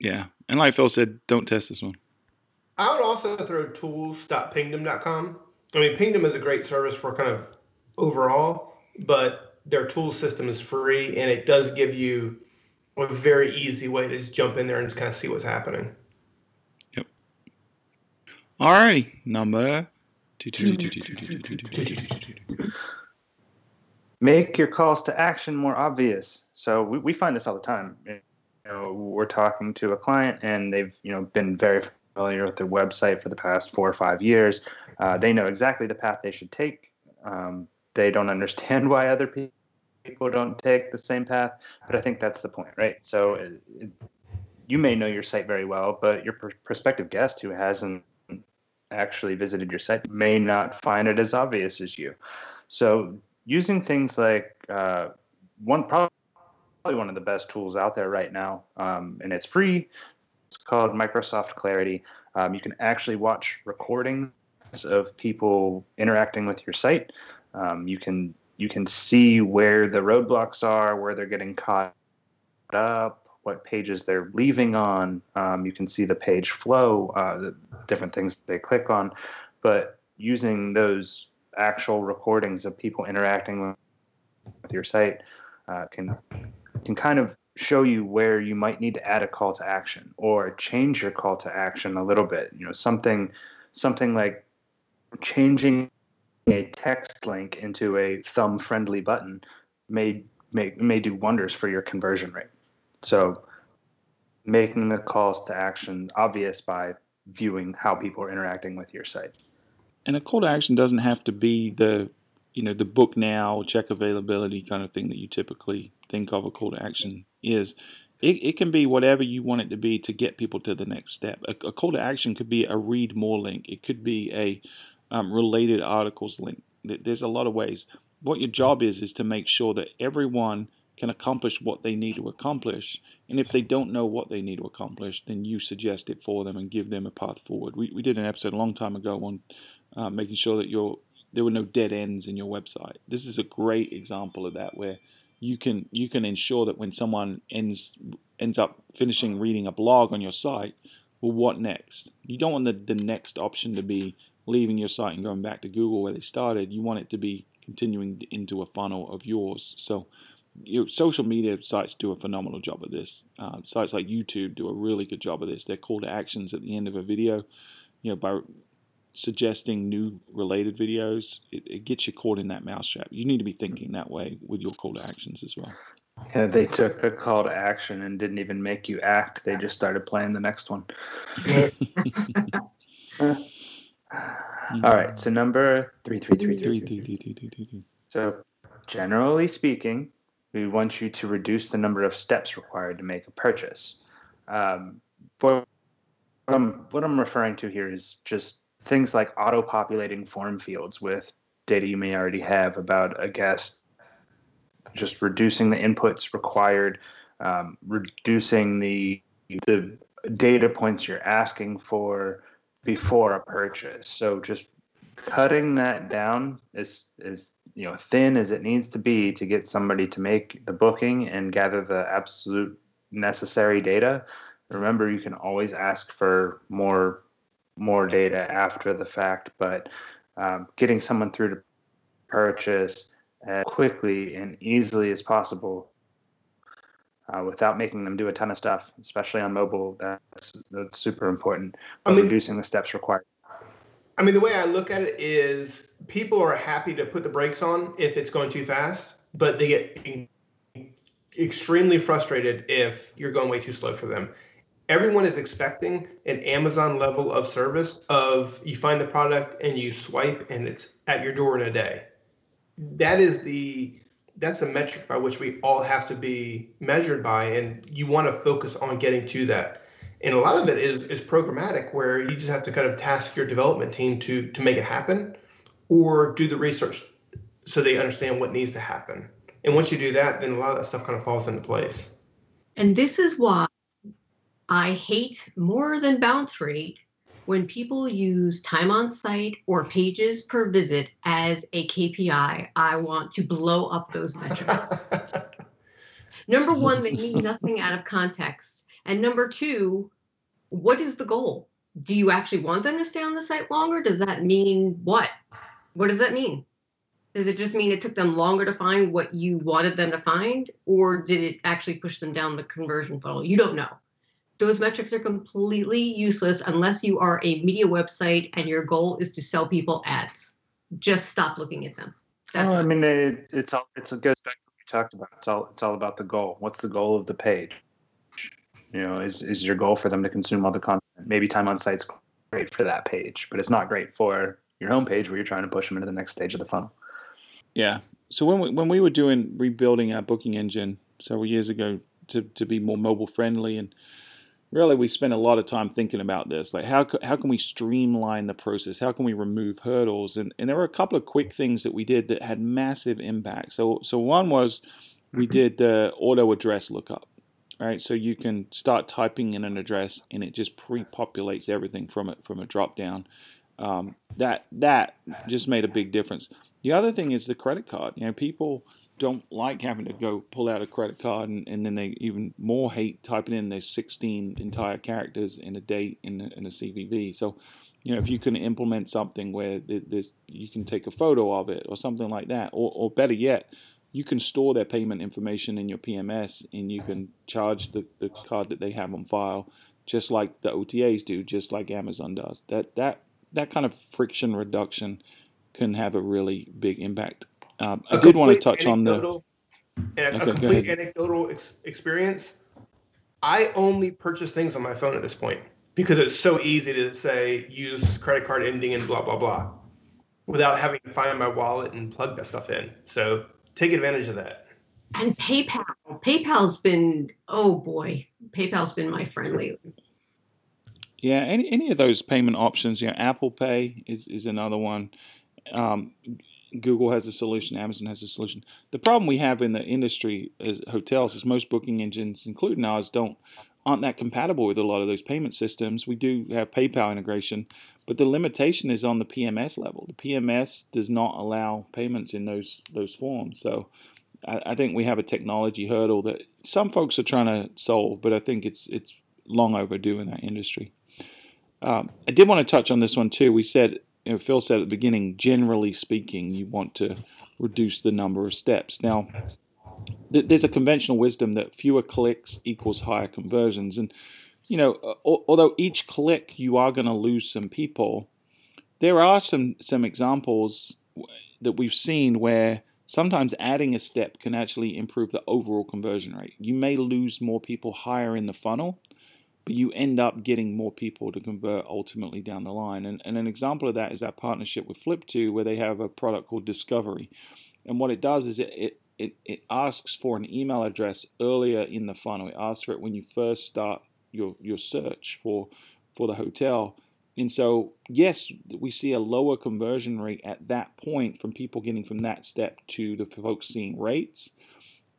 Yeah, and like Phil said, don't test this one. I would also throw tools.pingdom.com. I mean, Pingdom is a great service for kind of overall, but their tool system is free and it does give you a very easy way to just jump in there and just kind of see what's happening. Alrighty, number two, two, make your calls to action more obvious. So we, we find this all the time. You know, we're talking to a client and they've you know been very familiar with their website for the past four or five years. Uh, they know exactly the path they should take. Um, they don't understand why other pe- people don't take the same path, but I think that's the point, right? So it, it, you may know your site very well, but your pr- prospective guest who hasn't actually visited your site may not find it as obvious as you. So using things like uh, one probably one of the best tools out there right now, um, and it's free. It's called Microsoft Clarity. Um, you can actually watch recordings of people interacting with your site. Um, you can you can see where the roadblocks are, where they're getting caught up, what pages they're leaving on. Um, you can see the page flow, uh, the different things they click on. But using those actual recordings of people interacting with, your site uh, can can kind of show you where you might need to add a call to action or change your call to action a little bit. You know, something something like changing a text link into a thumb friendly button may may may do wonders for your conversion rate. So making the calls to action obvious by viewing how people are interacting with your site. And a call to action doesn't have to be the, you know, the book now, check availability kind of thing that you typically think of a call to action is. It, it can be whatever you want it to be to get people to the next step. A, a call to action could be a read more link. It could be a um, related articles link. There's a lot of ways. What your job is is to make sure that everyone can accomplish what they need to accomplish. And if they don't know what they need to accomplish, then you suggest it for them and give them a path forward. We, we did an episode a long time ago on uh, making sure that your there were no dead ends in your website. This is a great example of that, where you can you can ensure that when someone ends ends up finishing reading a blog on your site, well, what next? You don't want the, the next option to be leaving your site and going back to Google where they started. You want it to be continuing into a funnel of yours. So your social media sites do a phenomenal job of this. Uh, sites like YouTube do a really good job of this. They're call to actions at the end of a video. You know, by suggesting new related videos, it, it gets you caught in that mousetrap. You need to be thinking that way with your call to actions as well. Yeah, they took the call to action and didn't even make you act. They just started playing the next one. All right, so number three, three, three, three, Three, three, three, three. three, three, three, three. So, generally speaking, We want you to reduce the number of steps required to make a purchase. Um, but what I'm, what I'm referring to here is just things like auto populating form fields with data you may already have about a guest, just reducing the inputs required, um, reducing the the data points you're asking for before a purchase. So just cutting that down as as you know thin as it needs to be to get somebody to make the booking and gather the absolute necessary data. Remember, you can always ask for more more data after the fact, but um, getting someone through to purchase as quickly and easily as possible uh, without making them do a ton of stuff, especially on mobile. That's that's super important. I mean- reducing the steps required. I mean, the way I look at it is people are happy to put the brakes on if it's going too fast, but they get extremely frustrated if you're going way too slow for them. Everyone is expecting an Amazon level of service of you find the product and you swipe and it's at your door in a day. That is the that's the metric by which we all have to be measured by and you want to focus on getting to that. And a lot of it is is programmatic where you just have to kind of task your development team to to make it happen or do the research so they understand what needs to happen. And once you do that then a lot of that stuff kind of falls into place. And this is why I hate more than bounce rate when people use time on site or pages per visit as a KPI. I want to blow up those metrics. Number one, they mean nothing out of context. And number two, what is the goal? Do you actually want them to stay on the site longer? Does that mean what? What does that mean? Does it just mean it took them longer to find what you wanted them to find? Or did it actually push them down the conversion funnel? You don't know. Those metrics are completely useless unless you are a media website and your goal is to sell people ads. Just stop looking at them. That's Well, I mean, it, it's all it's, it goes back to what we talked about. It's all it's all about the goal. What's the goal of the page? You know, is is your goal for them to consume all the content? Maybe time on site's great for that page, but it's not great for your homepage where you're trying to push them into the next stage of the funnel. Yeah. So when we, when we were doing rebuilding our booking engine several years ago to, to be more mobile friendly and really we spent a lot of time thinking about this like how, how can we streamline the process? How can we remove hurdles? And, and there were a couple of quick things that we did that had massive impact. So so one was we did the auto address lookup right? So you can start typing in an address and it just pre-populates everything from it from a drop down. Um, that that just made a big difference. The other thing is the credit card. You know, people don't like having to go pull out a credit card, and, and then they even more hate typing in their 16 entire characters in a date in a, in a CVV. So, you know, if you can implement something where th- there's you can take a photo of it or something like that, or, or better yet, you can store their payment information in your PMS, and you can charge the, the card that they have on file, just like the OTAs do, just like Amazon does. That that that kind of friction reduction can have a really big impact. Um, I A did want to touch on the. anecdotal- and a Okay, go complete anecdotal ex- experience. I only purchase things on my phone at this point because it's so easy to say use credit card ending and blah blah blah, without having to find my wallet and plug that stuff in. So take advantage of that. and PayPal. PayPal's been, oh boy, PayPal's been my friend lately. Yeah, any any of those payment options, you know, Apple Pay is, is another one. Um, Google has a solution, Amazon has a solution. The problem we have in the industry as hotels is most booking engines, including ours, don't aren't that compatible with a lot of those payment systems. We do have PayPal integration, but the limitation is on the PMS level. The PMS does not allow payments in those those forms. So I, I think we have a technology hurdle that some folks are trying to solve, but I think it's it's long overdue in that industry. Um, I did want to touch on this one too. We said, you know, Phil said at the beginning, generally speaking, you want to reduce the number of steps. Now, th- there's a conventional wisdom that fewer clicks equals higher conversions, and you know, al- although each click you are going to lose some people, there are some some examples that we've seen where sometimes adding a step can actually improve the overall conversion rate. You may lose more people higher in the funnel, you end up getting more people to convert ultimately down the line. And, and an example of that is our partnership with Flip.to, where they have a product called Discovery. And what it does is it, it it, it asks for an email address earlier in the funnel. It asks for it when you first start your your search for for the hotel. And so, yes, we see a lower conversion rate at that point from people getting from that step to the folks seeing rates.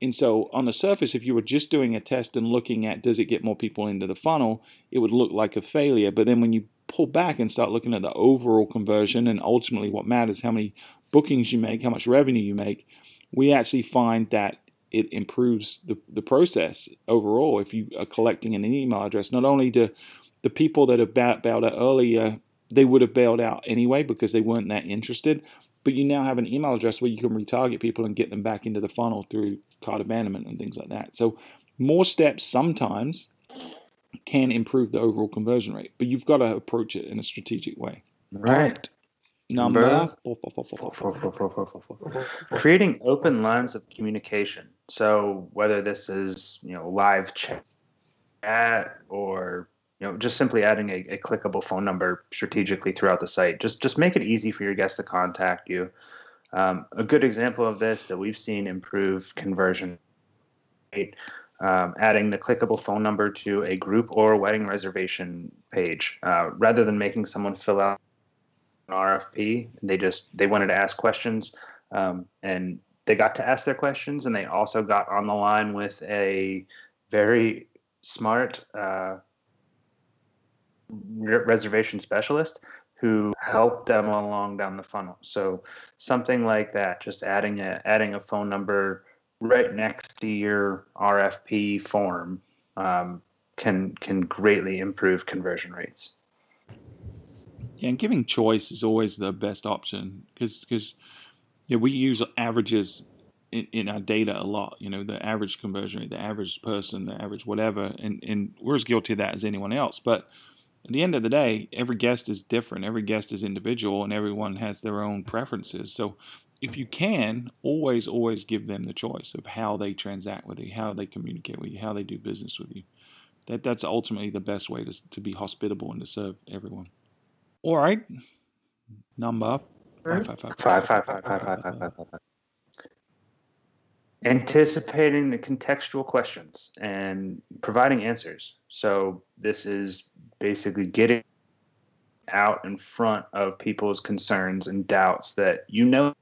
And so, on the surface, if you were just doing a test and looking at does it get more people into the funnel, it would look like a failure. But then when you pull back and start looking at the overall conversion and ultimately what matters, how many bookings you make, how much revenue you make, we actually find that it improves the, the process overall if you are collecting an email address. Not only do the people that have bailed out earlier, they would have bailed out anyway because they weren't that interested, but you now have an email address where you can retarget people and get them back into the funnel through cart abandonment and things like that. So more steps sometimes can improve the overall conversion rate, but you've got to approach it in a strategic way. Right. Number. Creating open lines of communication. So whether this is you know live chat or you know just simply adding a, a clickable phone number strategically throughout the site, just just make it easy for your guests to contact you. Um, a good example of this that we've seen improve conversion rate, um, adding the clickable phone number to a group or wedding reservation page, uh, rather than making someone fill out an RFP. They just they wanted to ask questions, um, and they got to ask their questions, and they also got on the line with a very smart uh, reservation specialist who helped them along down the funnel. So something like that, just adding a adding a phone number right next to your RFP form um, can can greatly improve conversion rates. Yeah, and giving choice is always the best option because because yeah, we use averages in, in our data a lot. You know, the average conversion rate, the average person, the average whatever, and and we're as guilty of that as anyone else. But at the end of the day, every guest is different. Every guest is individual, and everyone has their own preferences. So if you can, always always give them the choice of how they transact with you, how they communicate with you, how they do business with you. That that's ultimately the best way to to be hospitable and to serve everyone. All right. Number five, five, five, Five, five, five, five, five, five, five, five, five. Anticipating the contextual questions and providing answers. So this is basically getting out in front of people's concerns and doubts that you know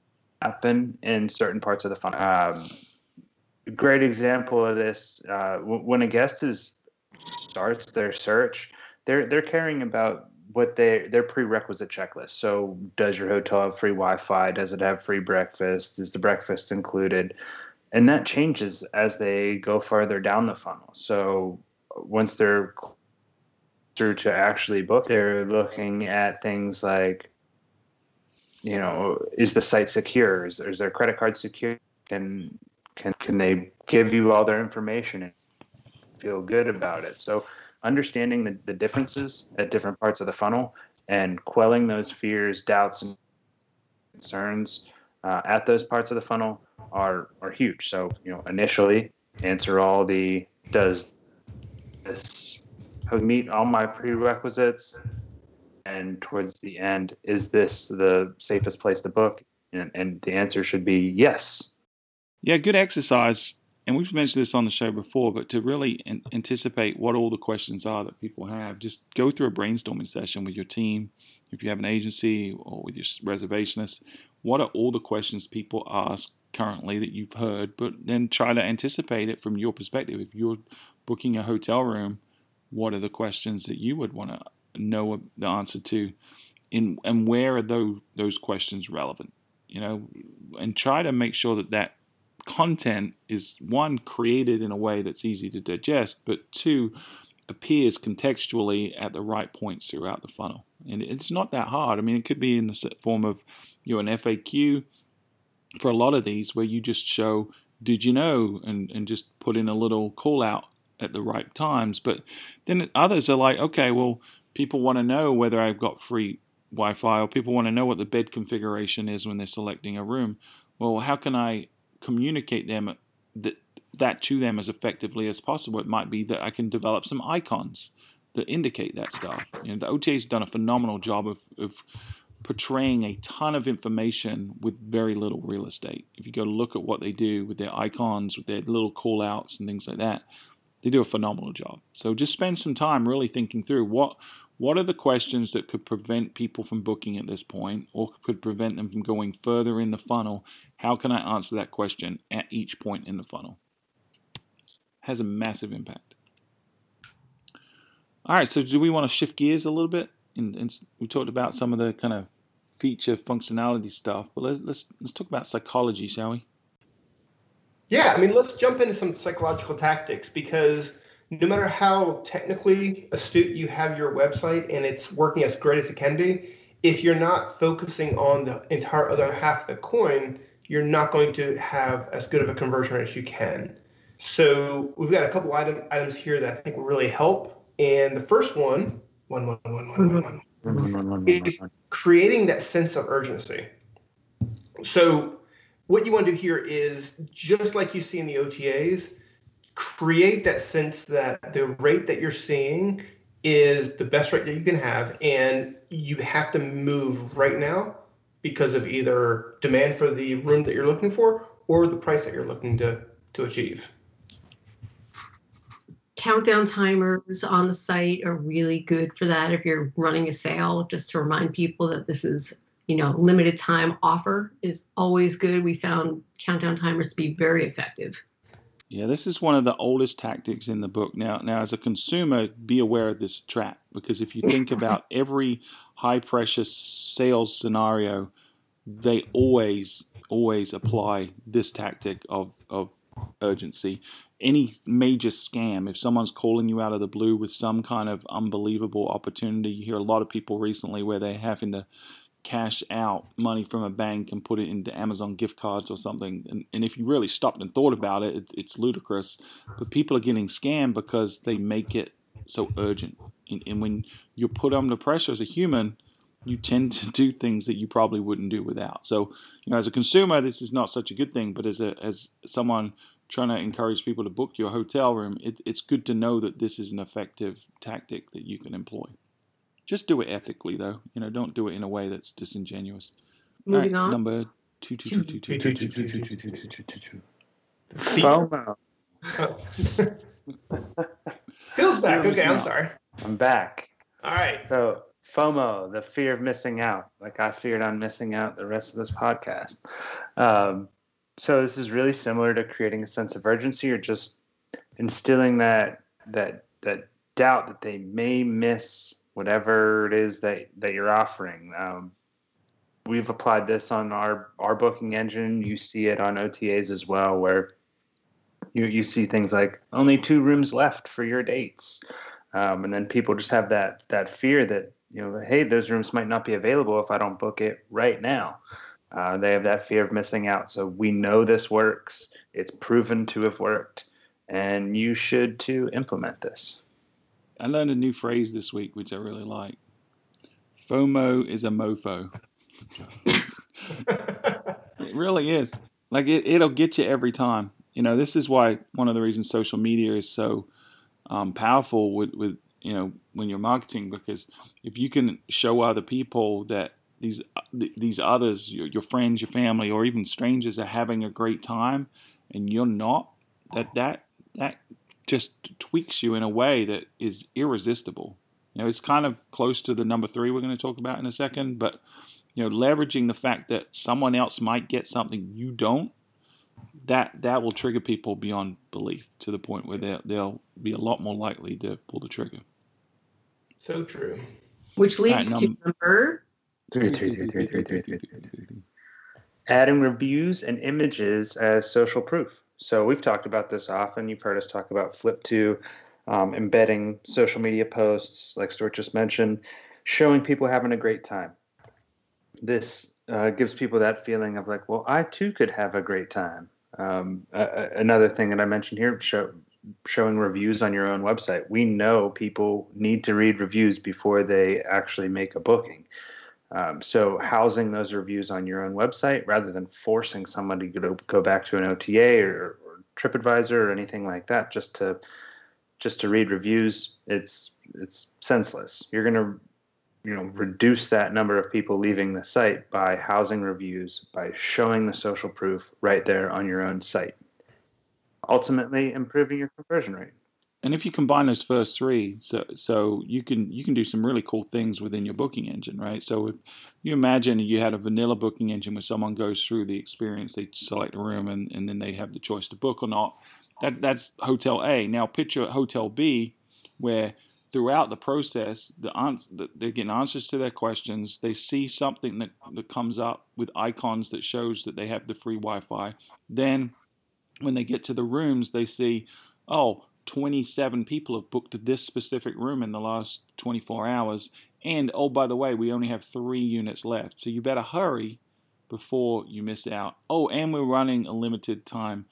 happen in certain parts of the funnel. Um, great example of this uh, w- when a guest is starts their search, they're they're caring about what they their prerequisite checklist. So, does your hotel have free Wi-Fi? Does it have free breakfast? Is the breakfast included? And that changes as they go farther down the funnel. So, once they're closer to actually book, they're looking at things like, you know, is the site secure? Is, is their credit card secure? Can can can they give you all their information and feel good about it? So understanding the, the differences at different parts of the funnel and quelling those fears, doubts, and concerns uh, at those parts of the funnel are are huge. So you know, initially answer all the does this meet all my prerequisites, and towards the end, is this the safest place to book? And, and the answer should be yes. Yeah, good exercise. And we've mentioned this on the show before, but to really an- anticipate what all the questions are that people have, just go through a brainstorming session with your team. If you have an agency or with your reservationist, what are all the questions people ask currently that you've heard? But then try to anticipate it from your perspective. If you're booking a hotel room, what are the questions that you would want to know the answer to? In, and where are those, those questions relevant? You know, and try to make sure that that content is one created in a way that's easy to digest, but two appears contextually at the right points throughout the funnel. And it's not that hard. I mean, it could be in the form of you know an FAQ for a lot of these where you just show did you know and and just put in a little call out at the right times. But then others are like, okay, well, people want to know whether I've got free Wi-Fi or people want to know what the bed configuration is when they're selecting a room. Well, how can I communicate them that that to them as effectively as possible. It might be that I can develop some icons that indicate that stuff. You know, the OTA's done a phenomenal job of, of portraying a ton of information with very little real estate. If you go look at what they do with their icons, with their little call outs and things like that, they do a phenomenal job. So just spend some time really thinking through what what are the questions that could prevent people from booking at this point or could prevent them from going further in the funnel? How can I answer that question at each point in the funnel? Has a massive impact. All right, so do we want to shift gears a little bit? And, and we talked about some of the kind of feature functionality stuff, but let's let's let's talk about psychology, shall we? Yeah, I mean, let's jump into some psychological tactics because no matter how technically astute you have your website and it's working as great as it can be, if you're not focusing on the entire other half of the coin, you're not going to have as good of a conversion rate as you can. So we've got a couple item, items here that I think will really help. And the first one, one, one, one, one, one, one, is creating that sense of urgency. So what you want to do here is just like you see in the OTAs, create that sense that the rate that you're seeing is the best rate that you can have and you have to move right now because of either demand for the room that you're looking for or the price that you're looking to to achieve countdown timers on the site are really good for that if you're running a sale just to remind people that this is you know limited time offer is always good we found countdown timers to be very effective yeah, this is one of the oldest tactics in the book. Now, now as a consumer, be aware of this trap because if you think about every high pressure sales scenario, they always always apply this tactic of of urgency. Any major scam, if someone's calling you out of the blue with some kind of unbelievable opportunity, you hear a lot of people recently where they're having to cash out money from a bank and put it into Amazon gift cards or something. And, and if you really stopped and thought about it, it, it's ludicrous. But people are getting scammed because they make it so urgent. And, and when you're put under pressure as a human, you tend to do things that you probably wouldn't do without. So, you know, as a consumer, this is not such a good thing. But as a as someone trying to encourage people to book your hotel room, it, it's good to know that this is an effective tactic that you can employ. Just do it ethically, though. You know, don't do it in a way that's disingenuous. Moving on. Number two, two, two, two, two, two, two, two, two, two, two, two, two, two. FOMO. Phil's back. Okay, I'm sorry. I'm back. All right. So FOMO, the fear of missing out, like I feared on missing out the rest of this podcast. Um, so this is really similar to creating a sense of urgency or just instilling that that that doubt that they may miss whatever it is that that you're offering. Um, we've applied this on our our booking engine. You see it on OTAs as well, where you you see things like only two rooms left for your dates, um, and then people just have that that fear that you know, hey, those rooms might not be available if I don't book it right now. Uh, they have that fear of missing out. So we know this works. It's proven to have worked, and you should to implement this. I learned a new phrase this week, which I really like. FOMO is a mofo. It really is. Like it, it'll get you every time. You know, this is why one of the reasons social media is so um, powerful with, with you know when you're marketing because if you can show other people that these uh, these others, your, your friends, your family, or even strangers are having a great time, and you're not, that that that just tweaks you in a way that is irresistible. You know, it's kind of close to the number three we're going to talk about in a second, but you know, leveraging the fact that someone else might get something you don't, that that will trigger people beyond belief to the point where they'll they'll be a lot more likely to pull the trigger. So true. Which leads Alright, to number Three, three, three, three, three, three, three, three. Adding reviews and images as social proof. So we've talked about this often. You've heard us talk about Flip.to um, embedding social media posts, like Stuart just mentioned, showing people having a great time. This uh, gives people that feeling of like, well, I too could have a great time. Um, a- another thing that I mentioned here, show, showing reviews on your own website. We know people need to read reviews before they actually make a booking. Um, so housing those reviews on your own website rather than forcing somebody to go, go back to an OTA or, or TripAdvisor or anything like that just to just to read reviews, it's it's senseless. You're gonna you know reduce that number of people leaving the site by housing reviews by showing the social proof right there on your own site ultimately improving your conversion rate and if you combine those first three, so so you can you can do some really cool things within your booking engine, right? So if you imagine you had a vanilla booking engine where someone goes through the experience, they select a room, and, and then they have the choice to book or not. That that's hotel A. Now picture hotel B, where throughout the process, the answer, they're getting answers to their questions. They see something that, that comes up with icons that shows that they have the free Wi-Fi. Then, when they get to the rooms, they see, oh, 27 people have booked this specific room in the last 24 hours. And oh, by the way, we only have three units left. So you better hurry before you miss out. Oh, and we're running a limited time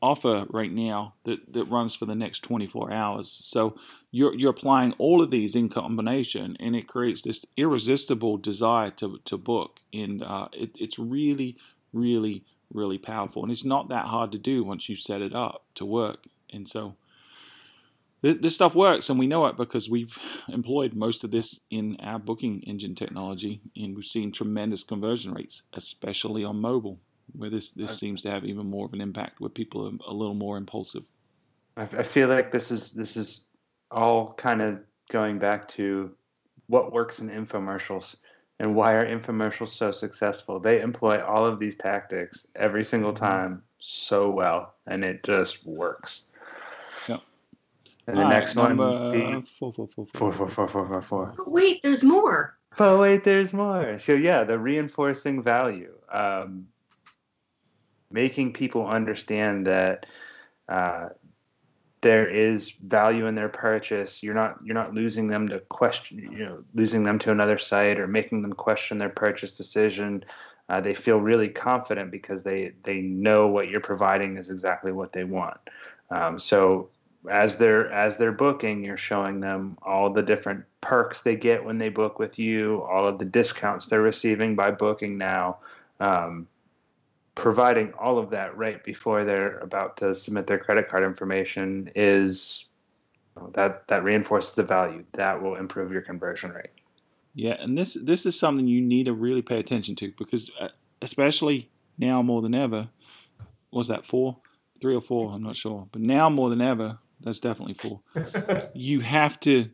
offer right now that, that runs for the next 24 hours. So you're, you're applying all of these in combination and it creates this irresistible desire to, to book. And uh, it, it's really, really, really powerful. And it's not that hard to do once you set it up to work. And so this, this stuff works, and we know it because we've employed most of this in our booking engine technology, and we've seen tremendous conversion rates, especially on mobile, where this this seems to have even more of an impact, where people are a little more impulsive. I, I feel like this is this is all kind of going back to what works in infomercials and why are infomercials so successful. They employ all of these tactics every single mm-hmm. time so well, and it just works. And the All next right, one being four, four, four, four, four, four, four, four, four. Oh, wait, there's more. But wait, there's more. So yeah, the reinforcing value, um, making people understand that uh, there is value in their purchase. You're not you're not losing them to question, you know, losing them to another site or making them question their purchase decision. Uh, they feel really confident because they they know what you're providing is exactly what they want. Um, so as they're as they're booking you're showing them all the different perks they get when they book with you all of the discounts they're receiving by booking now um, providing all of that right before they're about to submit their credit card information is that that reinforces the value. That will improve your conversion rate. Yeah and this this is something you need to really pay attention to because uh, especially now more than ever was that four? Three or four i'm not sure. But now more than ever that's definitely full. you have to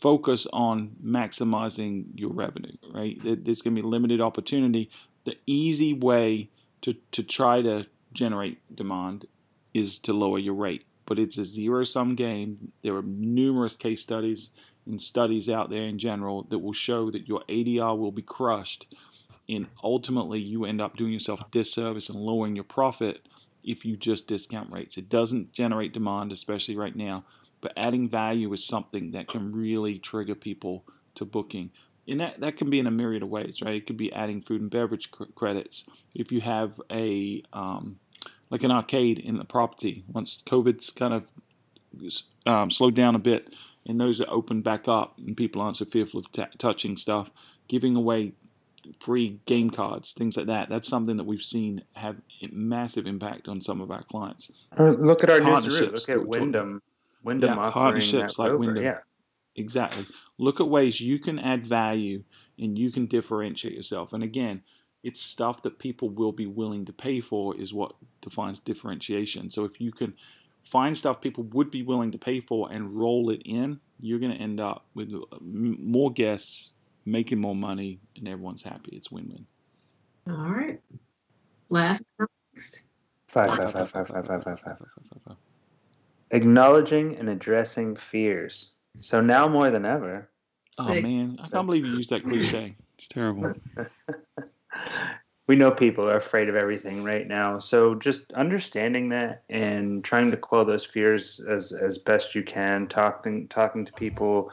focus on maximizing your revenue, right? There's going to be limited opportunity. The easy way to, to try to generate demand is to lower your rate, but it's a zero sum game. There are numerous case studies and studies out there in general that will show that your ADR will be crushed, and ultimately you end up doing yourself a disservice and lowering your profit if you just discount rates. It doesn't generate demand, especially right now, but adding value is something that can really trigger people to booking. And that, that can be in a myriad of ways, right? It could be adding food and beverage cr- credits. If you have a, um, like an arcade in the property, once COVID's kind of um, slowed down a bit and those are opened back up and people aren't so fearful of t- touching stuff, giving away free game cards, things like that. That's something that we've seen have a massive impact on some of our clients. Uh, look at our partnerships. Look at Wyndham. Wyndham yeah, partnerships like Wyndham. Yeah, exactly. Look at ways you can add value and you can differentiate yourself. And again, it's stuff that people will be willing to pay for is what defines differentiation. So if you can find stuff people would be willing to pay for and roll it in, you're going to end up with uh, more guests making more money, and everyone's happy. It's win-win. All right. Last. Five, five, five, five, five, five, five, five, five, five. Acknowledging and addressing fears. So now more than ever. Oh man, I can't believe you used that cliche. It's terrible. we know people are afraid of everything right now. So just understanding that and trying to quell those fears as as best you can, talking talking to people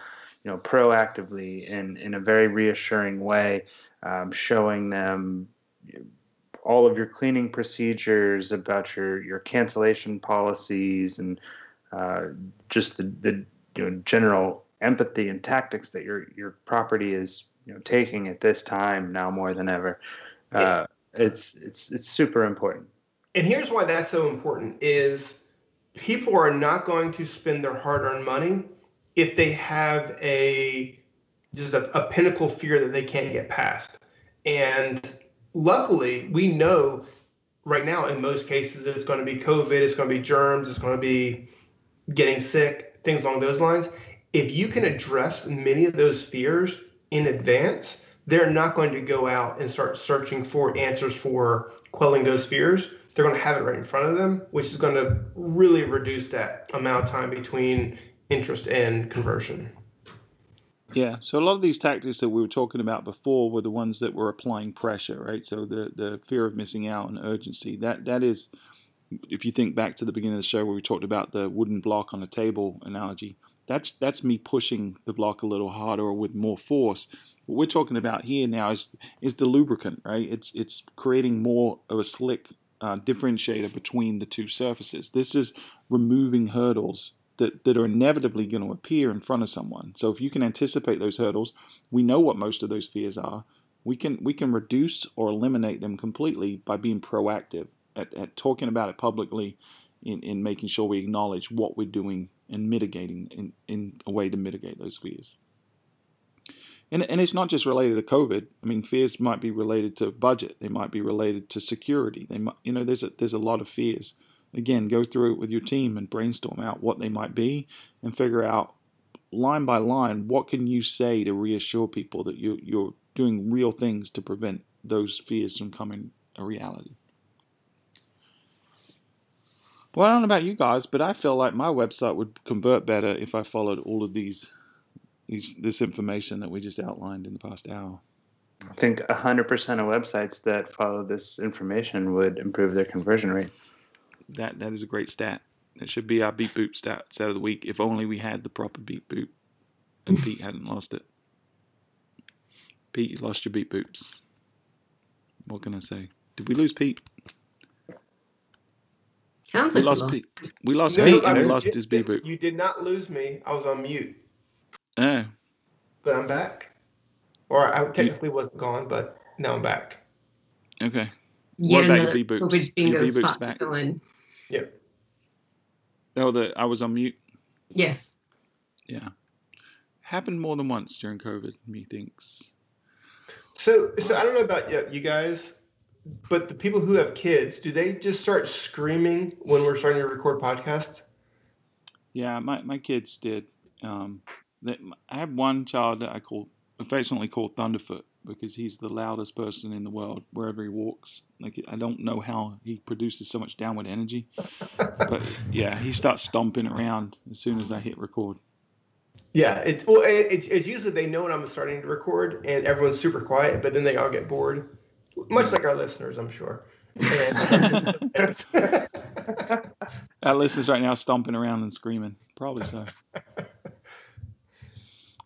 you know, proactively in, in a very reassuring way, um, showing them all of your cleaning procedures, about your, your cancellation policies, and uh, just the, the you know, general empathy and tactics that your your property is you know taking at this time now more than ever. Uh, it's it's it's super important. And here's why that's so important: is people are not going to spend their hard-earned money if they have a just a, a pinnacle fear that they can't get past. And luckily, we know right now in most cases it's going to be COVID, it's going to be germs, it's going to be getting sick, things along those lines. If you can address many of those fears in advance, they're not going to go out and start searching for answers for quelling those fears. They're going to have it right in front of them, which is going to really reduce that amount of time between interest and conversion. Yeah, so a lot of these tactics that we were talking about before were the ones that were applying pressure, right? So the the fear of missing out and urgency. That that is, if you think back to the beginning of the show where we talked about the wooden block on a table analogy, that's that's me pushing the block a little harder or with more force. What we're talking about here now is is the lubricant, right? It's it's creating more of a slick uh, differentiator between the two surfaces. This is removing hurdles that, that are inevitably going to appear in front of someone. So if you can anticipate those hurdles, we know what most of those fears are. We can we can reduce or eliminate them completely by being proactive at, at talking about it publicly in, in making sure we acknowledge what we're doing and mitigating in, in a way to mitigate those fears. And, and it's not just related to COVID. I mean, fears might be related to budget. They might be related to security. They might, you know, there's a, there's a lot of fears again, go through it with your team and brainstorm out what they might be and figure out line by line what can you say to reassure people that you, you're doing real things to prevent those fears from coming a reality. Well, I don't know about you guys, but I feel like my website would convert better if I followed all of these, these this information that we just outlined in the past hour. I think 100% of websites that follow this information would improve their conversion rate that that is a great stat. That should be our beep boop stat, stat of the week. If only we had the proper beep boop, and Pete hadn't lost it. Pete, you lost your beep boops. What can I say? Did we lose Pete? Sounds we like lost we Pete. We lost No, Pete, I and we lost you- his beep boop. You did not lose me. I was on mute, Oh, but I'm back. Or I technically wasn't gone, but now I'm back. okay. Yet What about your another beep boops? Your bingo beep boops spot to back? Fill in. Oh, the I was on mute. Yes. Yeah, happened more than once during COVID. Methinks. So, so I don't know about you guys, but the people who have kids, do they just start screaming when we're starting to record podcasts? Yeah, my, my kids did. Um, they, I have one child that I call affectionately called Thunderfoot because he's the loudest person in the world wherever he walks. Like I don't know how he produces so much downward energy, but yeah, he starts stomping around as soon as I hit record. Yeah, it's well, it, it's, it's usually they know when I'm starting to record, and everyone's super quiet, but then they all get bored, much like our listeners, I'm sure. And, Our listeners right now stomping around and screaming. Probably so.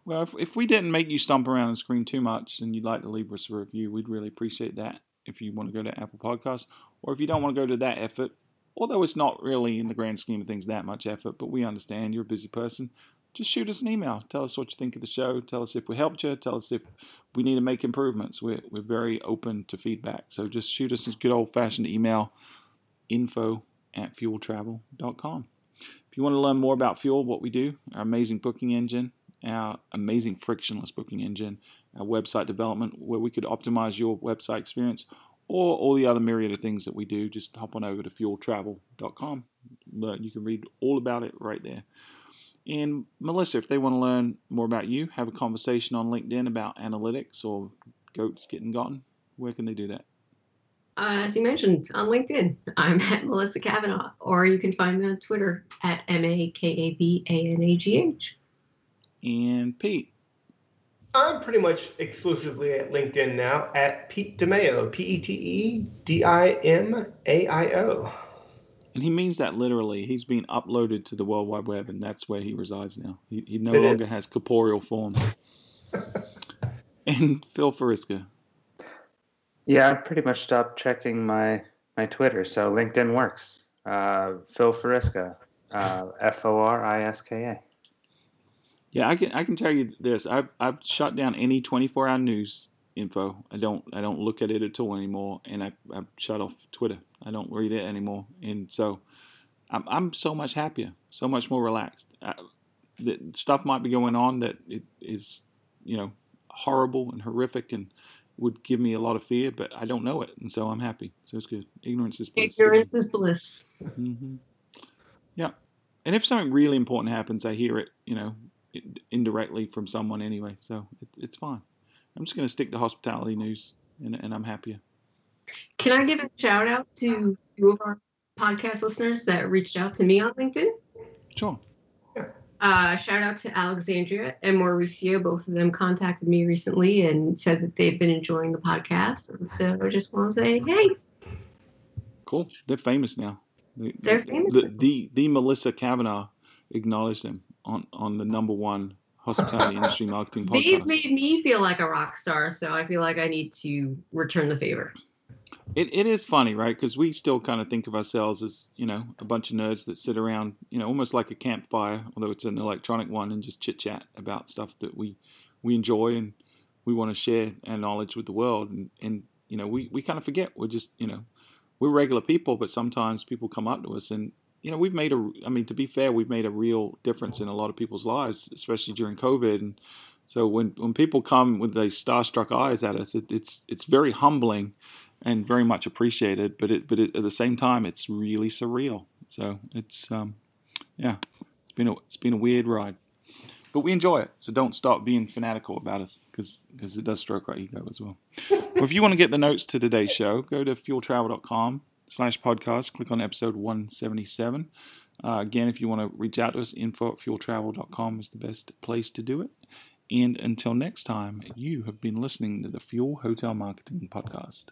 Well, if, if we didn't make you stomp around and scream too much and you'd like to leave us a review, we'd really appreciate that if you want to go to Apple Podcasts. Or if you don't want to go to that effort, although it's not really in the grand scheme of things that much effort, but we understand you're a busy person, just shoot us an email. Tell us what you think of the show. Tell us if we helped you. Tell us if we need to make improvements. We're, we're very open to feedback. So just shoot us a good old fashioned email info at fueltravel.com. If you want to learn more about Fuel, what we do, our amazing booking engine, our amazing frictionless booking engine, our website development, where we could optimize your website experience, or all the other myriad of things that we do, just hop on over to fueltravel.com. You can read all about it right there. And Melissa, if they want to learn more about you, have a conversation on LinkedIn about analytics or goats getting gotten, where can they do that? Uh, as you mentioned on LinkedIn, I'm at Melissa Kavanagh, or you can find me on Twitter at M A K A V A N A G H. And Pete, I'm pretty much exclusively at LinkedIn now at Pete DiMaio, P E T E D I M A I O. and he means that literally. He's been uploaded to the World Wide Web, and that's where he resides now. He, he no It is. longer has corporeal form. and Phil Foriska. Yeah, I pretty much stopped checking my my Twitter, so LinkedIn works. Uh, Phil Foriska, uh, F O R I S K A. Yeah, I can I can tell you this. I've I've shut down any 24 hour news info. I don't I don't look at it at all anymore, and I I've shut off Twitter. I don't read it anymore, and so I'm I'm so much happier, so much more relaxed. I, the stuff might be going on that it is you know horrible and horrific and would give me a lot of fear, but I don't know it, and so I'm happy. So it's good. Ignorance is bliss. Ignorance is bliss. hmm Yeah, and if something really important happens, I hear it, you know, i- indirectly from someone anyway. So it, it's fine. I'm just going to stick to hospitality news, and, and I'm happier. Can I give a shout out to two of our podcast listeners that reached out to me on LinkedIn? Sure. Uh, shout out to Alexandria and Mauricio. Both of them contacted me recently and said that they've been enjoying the podcast. And so I just want to say, hey, Cool. They're famous now. They're famous. The, the the Melissa Kavanagh acknowledged them on on the number one hospitality industry marketing podcast. they've made me feel like a rock star. So I feel like I need to return the favor. It, it is funny, right? Because we still kind of think of ourselves as, you know, a bunch of nerds that sit around, you know, almost like a campfire, although it's an electronic one, and just chit chat about stuff that we we enjoy and we want to share our knowledge with the world. And, and you know, we, we kind of forget we're just, you know, we're regular people, but sometimes people come up to us and, you know, we've made a, I mean, to be fair, we've made a real difference in a lot of people's lives, especially during COVID. And so when, when people come with these starstruck eyes at us, it, it's, it's very humbling and very much appreciated. But it, but it, at the same time, it's really surreal. So it's, um, yeah, it's been a, it's been a weird ride, but we enjoy it. So don't stop being fanatical about us because because it does stroke our ego as well. well. If you want to get the notes to today's show, go to fueltravel.com slash podcast. Click on episode 177. Uh, again, if you want to reach out to us, info at fueltravel.com is the best place to do it. And until next time, you have been listening to the Fuel Hotel Marketing Podcast.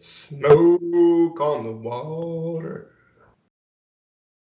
Smoke on the water.